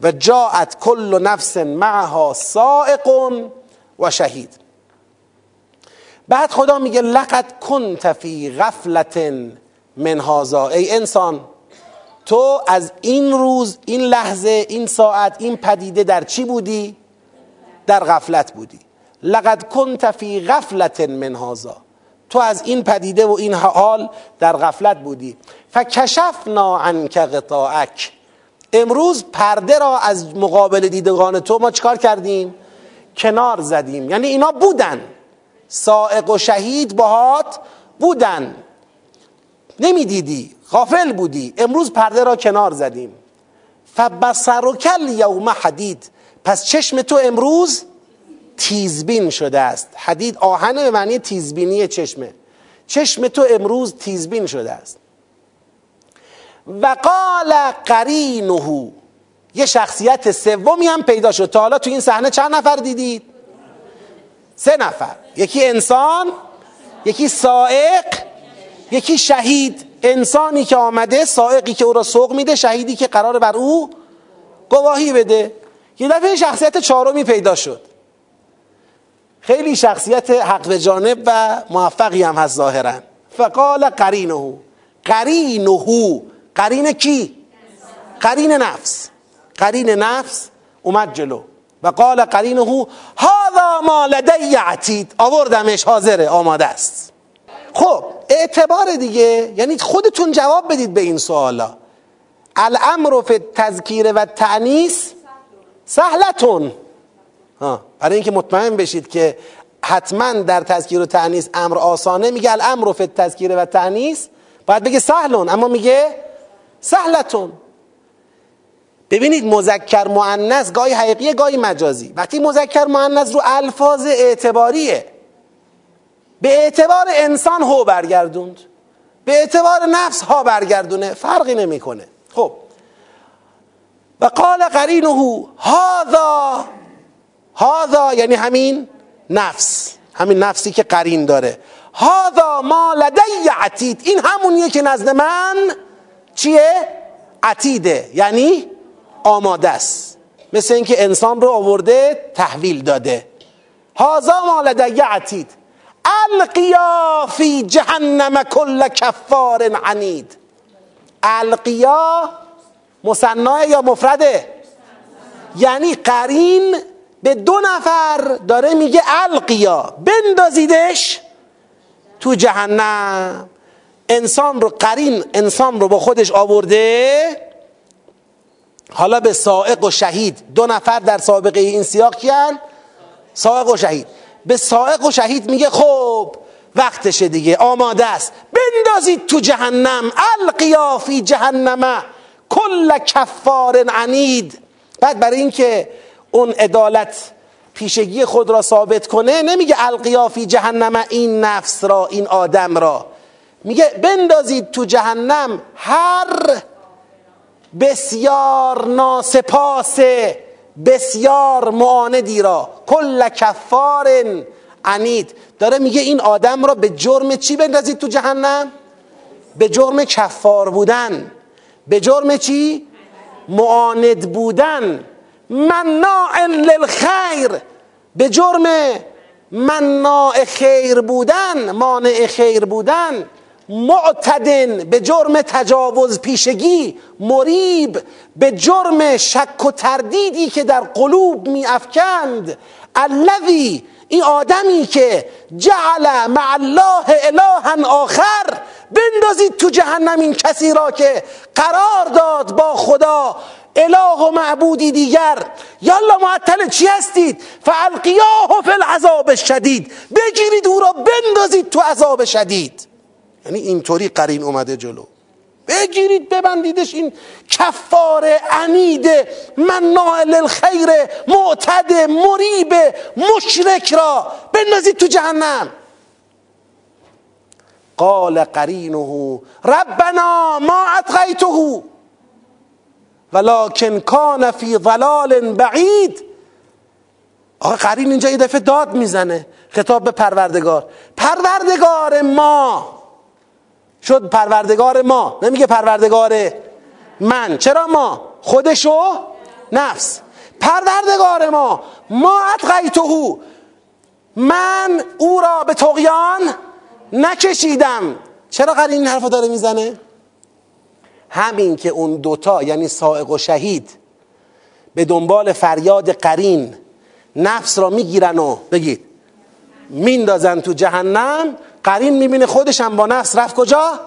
و جاعت کل نفس معها سائق و شهید. بعد خدا میگه لقد کنت فی غفلت من هذا. ای انسان تو از این روز این لحظه این ساعت این پدیده در چی بودی؟ در غفلت بودی. لقد کنت فی غفلت من هذا. تو از این پدیده و این حال در غفلت بودی. فکشفنا عنک غطاءک. امروز پرده را از مقابل دیدگان تو ما چکار کردیم؟ کنار زدیم. یعنی اینا بودن. سائق و شهید باهات بودن. نمی‌دیدی. غافل بودی. امروز پرده را کنار زدیم. فبصرک یوم حدید. پس چشم تو امروز تیزبین شده است. حدید آهن به معنی تیزبینی چشمه. چشم تو امروز تیزبین شده است. و قال قرینه. یه شخصیت سومی هم پیدا شد. تا حالا تو این صحنه چند نفر دیدید؟ سه نفر. یکی انسان یکی سائق یکی شهید. انسانی که آمده سائقی که او را سوق میده شهیدی که قرار بر او گواهی بده. یه دفعه شخصیت چهارمی پیدا شد. خیلی شخصیت حق به جانب و موفقی هم هست ظاهرا. فقال قرینه. قرینه. قرین کی؟ قرین نفس. قرین نفس اومد جلو. و قال قرینه هذا ما لدی عتید. آوردمش حاضره آماده است. خب اعتبار دیگه یعنی خودتون جواب بدید به این سوالا. الامر فی تذکیر و تعنیس سهلتون. برای اینکه مطمئن بشید که حتما در تذکیر و تعنیس امر آسانه میگه الامر فی تذکیر و تعنیس باید بگه سهلون اما میگه سهلتون. ببینید مذکر مؤنث گاهی حقیقیه گاهی مجازی. وقتی مذکر مؤنث رو الفاظ اعتباریه به اعتبار انسان هو برگردوند. به اعتبار نفس ها برگردونه. فرقی نمی‌کنه. خب. و قال قرینه هذا هذا یعنی همین نفس همین نفسی که قرین داره. هذا ما لدی عتید. این همونیه که نزد من چیه؟ عتیده یعنی آماده است. مثل اینکه انسان رو آورده تحویل داده. هذا ما لدی عتید. القیا فی جهنم کل کفار عنید. القیا مصنع یا مفرده؟ یعنی قرین به دو نفر داره میگه القیا بندازیدش تو جهنم. انسان رو قرین انسان رو با خودش آورده. حالا به سائق و شهید دو نفر در سابقه این سیاق کیان؟ سائق و شهید. به سائق و شهید میگه خب وقتشه دیگه آماده است. بندازید تو جهنم القیا فی جهنم کل کفار عنید. بعد برای اینکه اون عدالت پیشگی خود را ثابت کنه نمیگه القیا فی جهنم این نفس را این آدم را. میگه بندازید تو جهنم هر بسیار ناسپاس بسیار معاندی را. کل کفار عنید. داره میگه این آدم را به جرم چی بندازید تو جهنم؟ به جرم کفار بودن. به جرم چی؟ معاند بودن. مناع للخیر. به جرم مناع خیر بودن مانع خیر بودن معتدن به جرم تجاوز پیشگی مریب به جرم شک و تردیدی که در قلوب می افکند الذی این آدمی که جعل مع الله الها آخر بندازید تو جهنم این کسی را که قرار داد با خدا اله و معبودی دیگر. یالا معطل چی هستید؟ فالقیاه فی العذاب شدید بگیرید او را بندازید تو عذاب شدید. یعنی اینطوری قرین اومده جلو. بگیرید ببندیدش این کفار عنید. مناع للخیر معتد مریب مشرک را. بندازید تو جهنم. قال قرینه ربنا ما اطغیته. ولكن کان فی ضلال بعید. آقا قرین اینجا یه دفعه داد می‌زنه. خطاب به پروردگار. پروردگار ما. شد پروردگار ما. نمیگه پروردگار من. چرا ما؟ خودشو نفس. پروردگار ما. ما اتقیتهو. من او را به تقیان نکشیدم. چرا قرین این حرف داره می‌زنه؟ همین که اون دوتا یعنی سائق و شهید به دنبال فریاد قرین نفس را می‌گیرن و بگید میندازن تو جهنم قرین می‌بینه خودش هم با نفس رفت کجا؟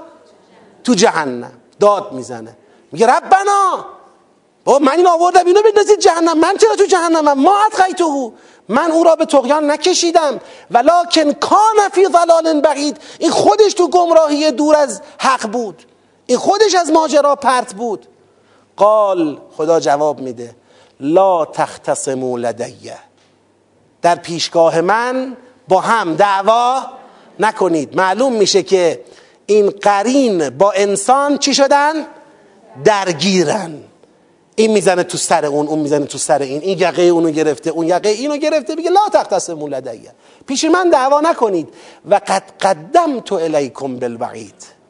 تو جهنم. داد می‌زنه. میگه ربنا! با من این آوردم اینو بندازید جهنم. من چرا تو جهنمم ما اتقیتهو. من او را به تقیان نکشیدم. ولکن کان فی ضلال بعید. این خودش تو گمراهی دور از حق بود. این خودش از ماجرا پرت بود. قال خدا جواب میده لا تختصموا لدیه در پیشگاه من با هم دعوا نکنید. معلوم میشه که این قرین با انسان چی شدن؟ درگیرن. این می‌زنه تو سر اون اون می‌زنه تو سر این. این یقه اونو گرفته اون یقه اینو گرفته میگه لا تختصموا لدیه پیش من دعوا نکنید. و قد قدم تو الیکم بالوعید.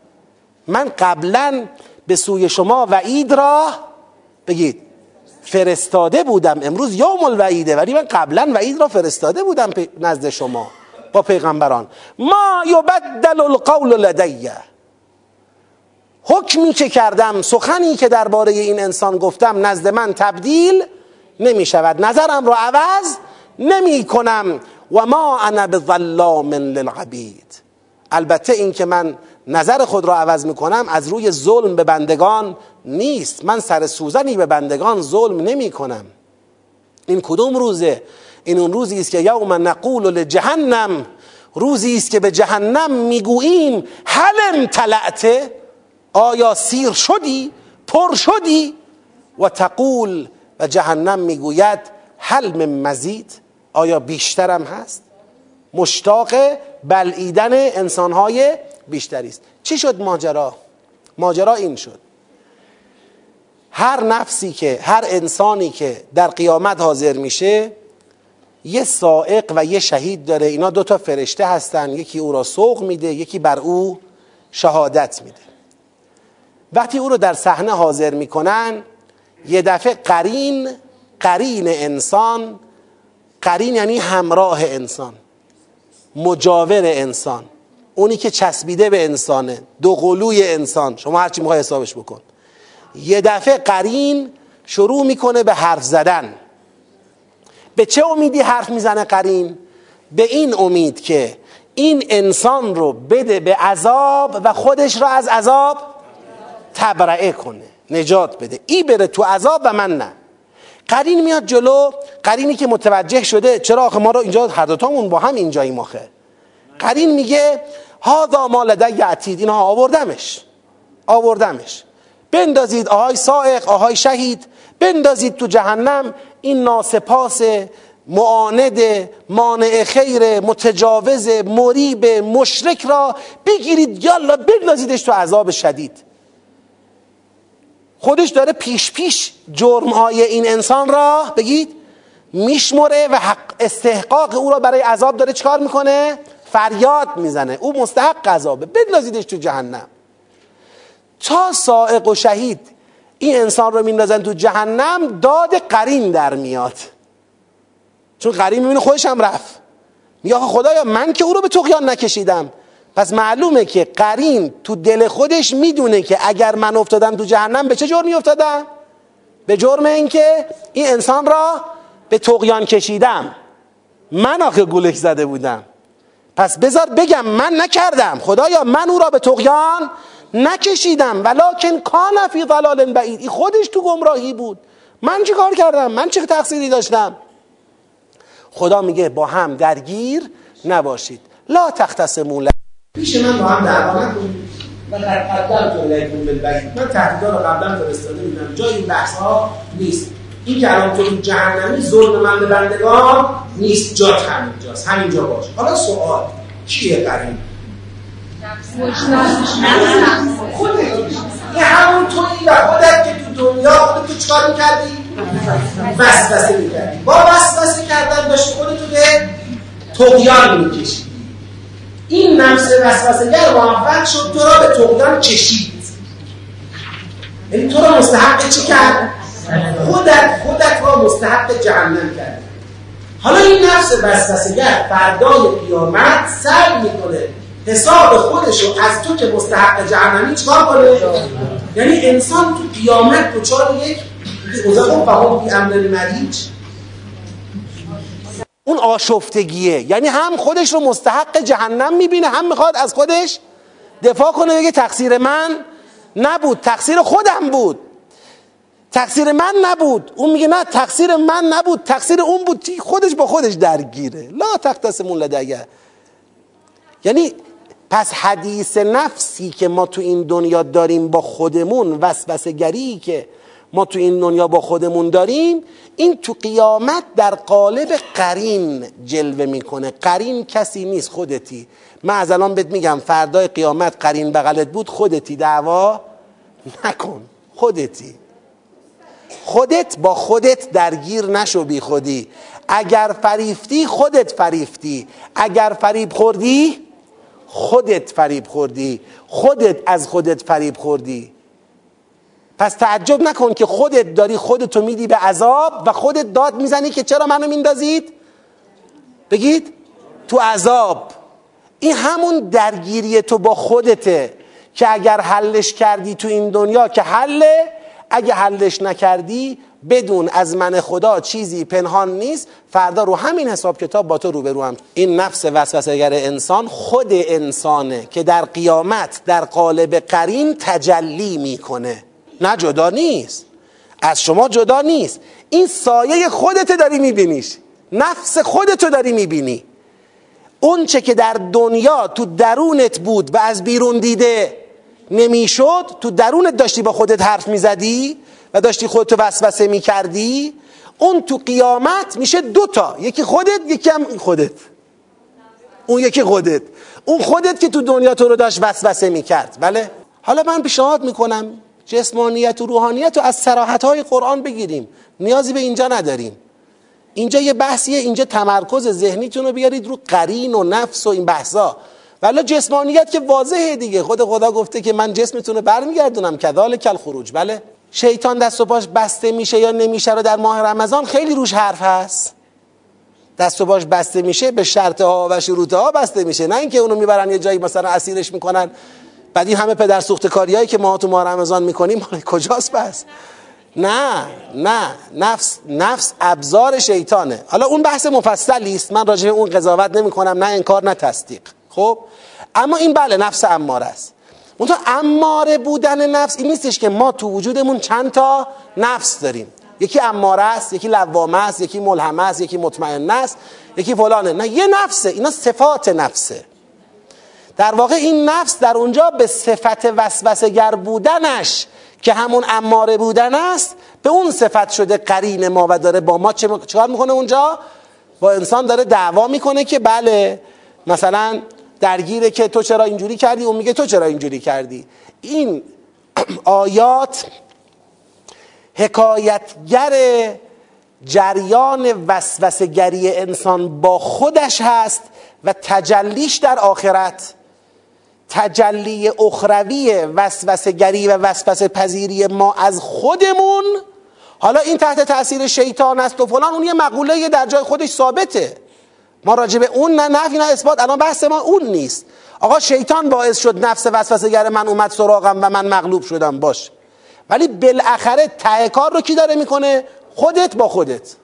من قبلا به سوی شما وعید را بگید فرستاده بودم امروز یوم الوعیده ولی من قبلا وعید را فرستاده بودم نزد شما با پیغمبران. ما یبدل القول لدیه حکمی که کردم سخنی که درباره این انسان گفتم نزد من تبدیل نمی شود نظرم رو عوض نمی کنم و ما انا بظلام للعبید. البته این که من نظر خود را عوض می کنم از روی ظلم به بندگان نیست. من سر سوزنی به بندگان ظلم نمی کنم این کدوم روزه؟ این اون روزی است که یوم نقول لجهنم. روزی است که به جهنم می‌گوییم هل تلعته آیا سیر شدی؟ پر شدی؟ و تقول و جهنم می‌گوید هل من مزید؟ آیا بیشترم هست؟ مشتاق بلعیدن انسانهای بیشتری است. چی شد ماجرا؟ ماجرا این شد. هر نفسی که هر انسانی که در قیامت حاضر میشه یه سائق و یه شهید داره. اینا دوتا فرشته هستن. یکی او را سوق میده یکی بر او شهادت میده. وقتی او رو در صحنه حاضر می‌کنن یه دفعه قرین قرین انسان قرین یعنی همراه انسان مجاور انسان. اونی که چسبیده به انسانه. دو قلوی انسان. شما هرچی می‌خوای حسابش بکن. یه دفعه قرین شروع می‌کنه به حرف زدن. به چه امیدی حرف می‌زنه قرین؟ به این امید که این انسان رو بده به عذاب و خودش رو از عذاب تبرعه کنه نجات بده. ای بره تو عذاب و من نه. قرین میاد جلو. قرینی که متوجه شده چرا آخه ما رو اینجا هر دوتامون با هم اینجاییم آخه. قرین میگه هادا ما لدی عتید. اینها آوردمش. آوردمش. بندازید آهای سائق آهای شهید بندازید تو جهنم. این ناسپاس معاند مانع خیر متجاوز مریب مشرک را بگیرید یالا بندازیدش تو عذاب شدید. خودش داره پیش پیش جرمهای این انسان را بگید میشمره و حق استحقاق او را برای عذاب داره چکار می‌کنه؟ فریاد می‌زنه. او مستحق عذابه بندازیدش تو جهنم. تا سائق و شهید این انسان رو میندازن تو جهنم داد قرین در میاد. چون قرین می‌بینه خودش هم رفت. میگه خدایا من که او رو به تقیان نکشیدم. پس معلومه که قرین تو دل خودش می‌دونه که اگر من افتادم تو جهنم به چه جرمی افتادم؟ به جرم اینکه این انسان را به تقیان کشیدم. من آخه گولش زده بودم. پس بذار بگم من نکردم. خدایا من او را به تقیان نکشیدم. ولکن کان فی ضلال بعید. این خودش تو گمراهی بود. من چه کار کردم؟ من چه تقصیری داشتم؟ خدا میگه با هم درگیر نباشید. لا تختصمون پیش من با هم دعوا نکنید. من قدم تو الیکم بالبعید من تهدیدا رو قبلا فرستاده بودم. جای این بحث ها نیست. این که الان تو جهنمی ظلم من به بندگان نیست. جات همینجاست همینجا باش حالا سوال کیه قرین خودت این همون توی و خودت که تو دنیا خودت تو چکار می‌کردی؟ وسوسه می‌کردی. با وسوسه کردن داشت خودتو به تقیان می‌کشی این نفس وسوسهگر موفق شد تو را به تقیان کشید. یعنی تو را مستحق چی کرد؟ خودت خودت را مستحق جهنم کرد حالا این نفس وسوسهگر فردای قیامت سعی می‌کنه حساب خودش رو از تو که مستحق جهنمی چکار کنه؟ یعنی انسان تو قیامت دچار یک اوزاقون فهم بی امر مریج اون آشفتگیه. یعنی هم خودش رو مستحق جهنم می‌بینه هم می‌خواد از خودش دفاع کنه بگه تقصیر من نبود تقصیر خودم بود. تقصیر من نبود. اون میگه نه تقصیر من نبود. تقصیر اون بود خودش با خودش درگیره. لا تختصمون لدیه یعنی پس حدیث نفسی که ما تو این دنیا داریم با خودمون وسوسه گری که ما تو این دنیا با خودمون داریم این تو قیامت در قالب قرین جلوه می‌کنه. قرین کسی نیست خودتی. من از الان بهت میگم فردای قیامت قرین بغلت بود خودتی. دعوا نکن خودتی. خودت با خودت درگیر نشو بی خودی. اگر فریفتی خودت فریفتی. اگر فریب خوردی خودت فریب خوردی. خودت از خودت فریب خوردی. پس تعجب نکن که خودت داری خودتو میدی به عذاب و خودت داد می‌زنی که چرا منو میندازید؟ بگید تو عذاب. این همون درگیری تو با خودته که اگر حلش کردی تو این دنیا که حله اگه حلش نکردی بدون از من خدا چیزی پنهان نیست فردا رو همین حساب کتاب با تو روبرو هم. این نفس وسوسهگر انسان خود انسانه که در قیامت در قالب قرین تجلی می‌کنه. نه جدا نیست. از شما جدا نیست. این سایه خودت داری میبینیش. نفس خودتو داری می‌بینی. اون چه که در دنیا تو درونت بود و از بیرون دیده نمی‌شد؟ تو درونت داشتی با خودت حرف می‌زدی و داشتی خودتو وسوسه می‌کردی؟ اون تو قیامت میشه دوتا یکی خودت یکی هم خودت. اون یکی خودت. اون خودت که تو دنیا تو رو داشت وسوسه می‌کرد. بله؟ حالا من پیشنهاد می‌کنم جسمانیت و روحانیت رو از سراحت های قرآن بگیریم. نیازی به اینجا نداریم. اینجا یه بحثیه اینجا تمرکز ذهنیتون رو بیارید رو قرین و نفس و این بحثا. ولی جسمانیت که واضحه دیگه. خود خدا گفته که من جسمتون رو برمیگردونم. کذال کل خروج بله؟ شیطان دست و پاش بسته میشه یا نمیشه رو در ماه رمضان خیلی روش حرف هست. دست و پاش بسته میشه به شرط ها و شروط ها بسته میشه. نه اینکه اونو می‌برن یه جایی مثلا اسیرش می‌کنن. بعد این همه پدر سوخت کاریایی که ما تو ماه رمضان می‌کنیم کجاست بس؟ نه نه. نفس نفس ابزار شیطانه. حالا اون بحث مفصلی است. من راجع به اون قضاوت نمی کنم نه انکار نه تصدیق. خب؟ اما این بله نفس اماره است. منتها اماره بودن نفس این نیستش که ما تو وجودمون چند تا نفس داریم. یکی اماره است یکی لوامه است یکی ملهمه است یکی مطمئن است یکی فلانه. نه یه نفسه اینا صفات نفسه. در واقع این نفس در اونجا به صفت وسوسگر بودنش که همون اماره بودن است به اون صفت شده قرین ما و داره با ما چه کار می‌کنه اونجا؟ با انسان داره دعوا می‌کنه که بله مثلا درگیره که تو چرا اینجوری کردی؟ اون میگه تو چرا اینجوری کردی؟ این <clears throat> آیات حکایتگر جریان وسوسگری انسان با خودش هست و تجلیش در آخرت تجلی اخروی وسوسگری و وسوسه پذیری ما از خودمون. حالا این تحت تاثیر شیطان است و فلان اون یه مقوله در جای خودش ثابته. ما راجع به اون نه نفی نه اثبات الان بحث ما اون نیست. آقا شیطان باعث شد نفس وسوسه من اومد سراغم و من مغلوب شدم. باش. ولی بالاخره ته کار رو کی داره می‌کنه؟ خودت با خودت.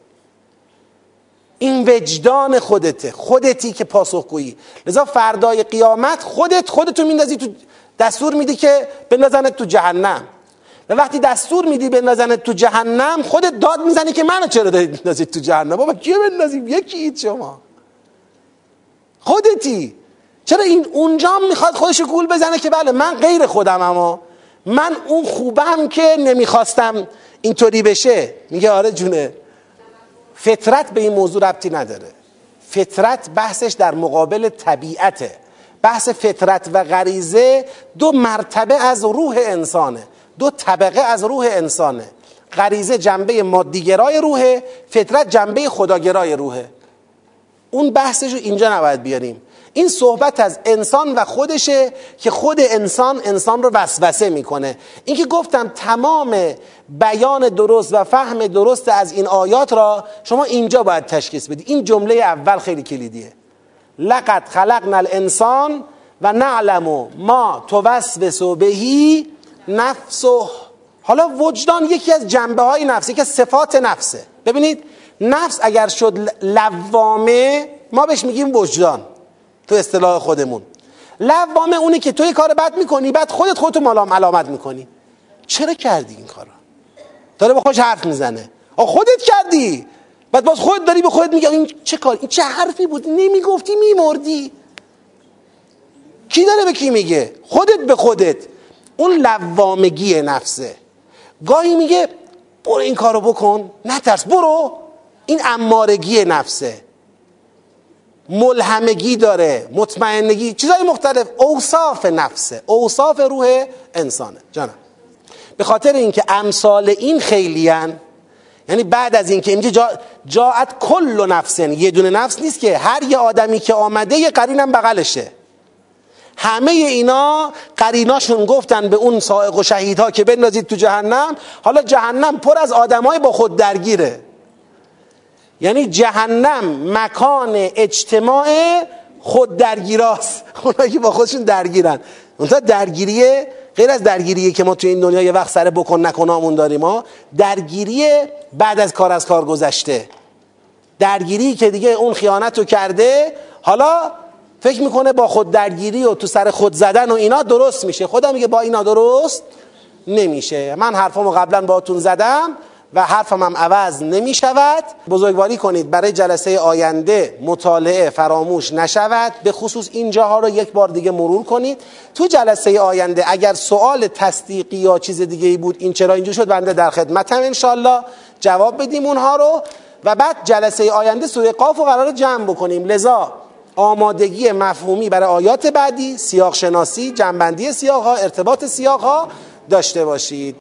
این وجدان خودته. خودتی که پاسخگویی لذا فردای قیامت خودت خودتو میندازی تو دستور میدی که بندازنت تو جهنم. و وقتی دستور میدی بندازنت تو جهنم خودت داد می‌زنی که منو چرا دارید میندازید تو جهنم؟ بابا کیو بندازیم؟ یکی شما. خودتی. چرا این اونجا می‌خواد خودش گول بزنه که بله من غیر خودم اما. من اون خوبم که نمی‌خواستم اینطوری بشه. میگه آره جونه. فطرت به این موضوع ربطی نداره. فطرت بحثش در مقابل طبیعته. بحث فطرت و غریزه دو مرتبه از روح انسانه. دو طبقه از روح انسانه. غریزه جنبه مادیگرای روحه فطرت جنبه خداگرای روحه. اون بحثش رو اینجا نباید بیاریم. این صحبت از انسان و خودشه که خود انسان انسان رو وسوسه می‌کنه. این که گفتم تمام بیان درست و فهم درست از این آیات را شما اینجا باید تشخیص بدید. این جمله اول خیلی کلیدیه. لقد خلقنا الانسان و نعلم ما توسوس بهی نفسه. حالا وجدان یکی از جنبه های نفس یکی از صفات نفسه. ببینید نفس اگر شد لوامه ما بهش میگیم وجدان تو اصطلاح خودمون. لوامه اونه که توی کار بد می‌کنی بعد خودت خودتو ملام علامت می‌کنی. چرا کردی این کارو؟ داره با خودش حرف می‌زنه. خودت کردی. بعد باز خودت داری به خودت میگه این چه کار؟ این چه حرفی بود؟ نمی‌گفتی میمردی. کی داره به کی میگه؟ خودت به خودت. اون لوامگی نفسه. گاهی میگه برو این کارو بکن. نترس برو. این امارگی نفسه. ملهمگی داره مطمئنگی چیزهای مختلف. اوصاف نفسه. اوصاف روح انسانه. جانم. به خاطر اینکه امثال این خیلیان یعنی بعد از اینکه اینجا جا جاعت کل نفس یه دونه نفس نیست که هر یه آدمی که آمده یه قرینم بغلشه. همه اینا قریناشون گفتن به اون سائق و شهیدها که بندازید تو جهنم حالا جهنم پر از آدمای با خود درگیره. یعنی جهنم مکان اجتماع خود درگیراست. <laughs> اونایی که با خودشون درگیرن. اونتا درگیریه غیر از درگیریه که ما تو این دنیا یه وقت سر بکن نکنامون داریم ما درگیریه بعد از کار از کار گذشته. درگیری که دیگه اون خیانت رو کرده حالا فکر می‌کنه با خود درگیری و تو سر خود زدن و اینا درست میشه. خدا میگه با اینا درست نمیشه. من حرفمو قبلا باتون زدم. و حرفم هم عوض نمی شود بزرگواری کنید برای جلسه آینده مطالعه فراموش نشود. به خصوص این جاها رو یک بار دیگه مرور کنید. تو جلسه آینده اگر سوال تصدیقی یا چیز دیگه ای بود این چرا اینجور شد؟ بنده در خدمتم انشالله. جواب بدیم اونها رو. و بعد جلسه آینده سوره قاف رو قرار جمع بکنیم. لذا آمادگی مفهومی برای آیات بعدی سیاق شناسی جنبندی سیاق ها ارتباط سیاق ها داشته باشید.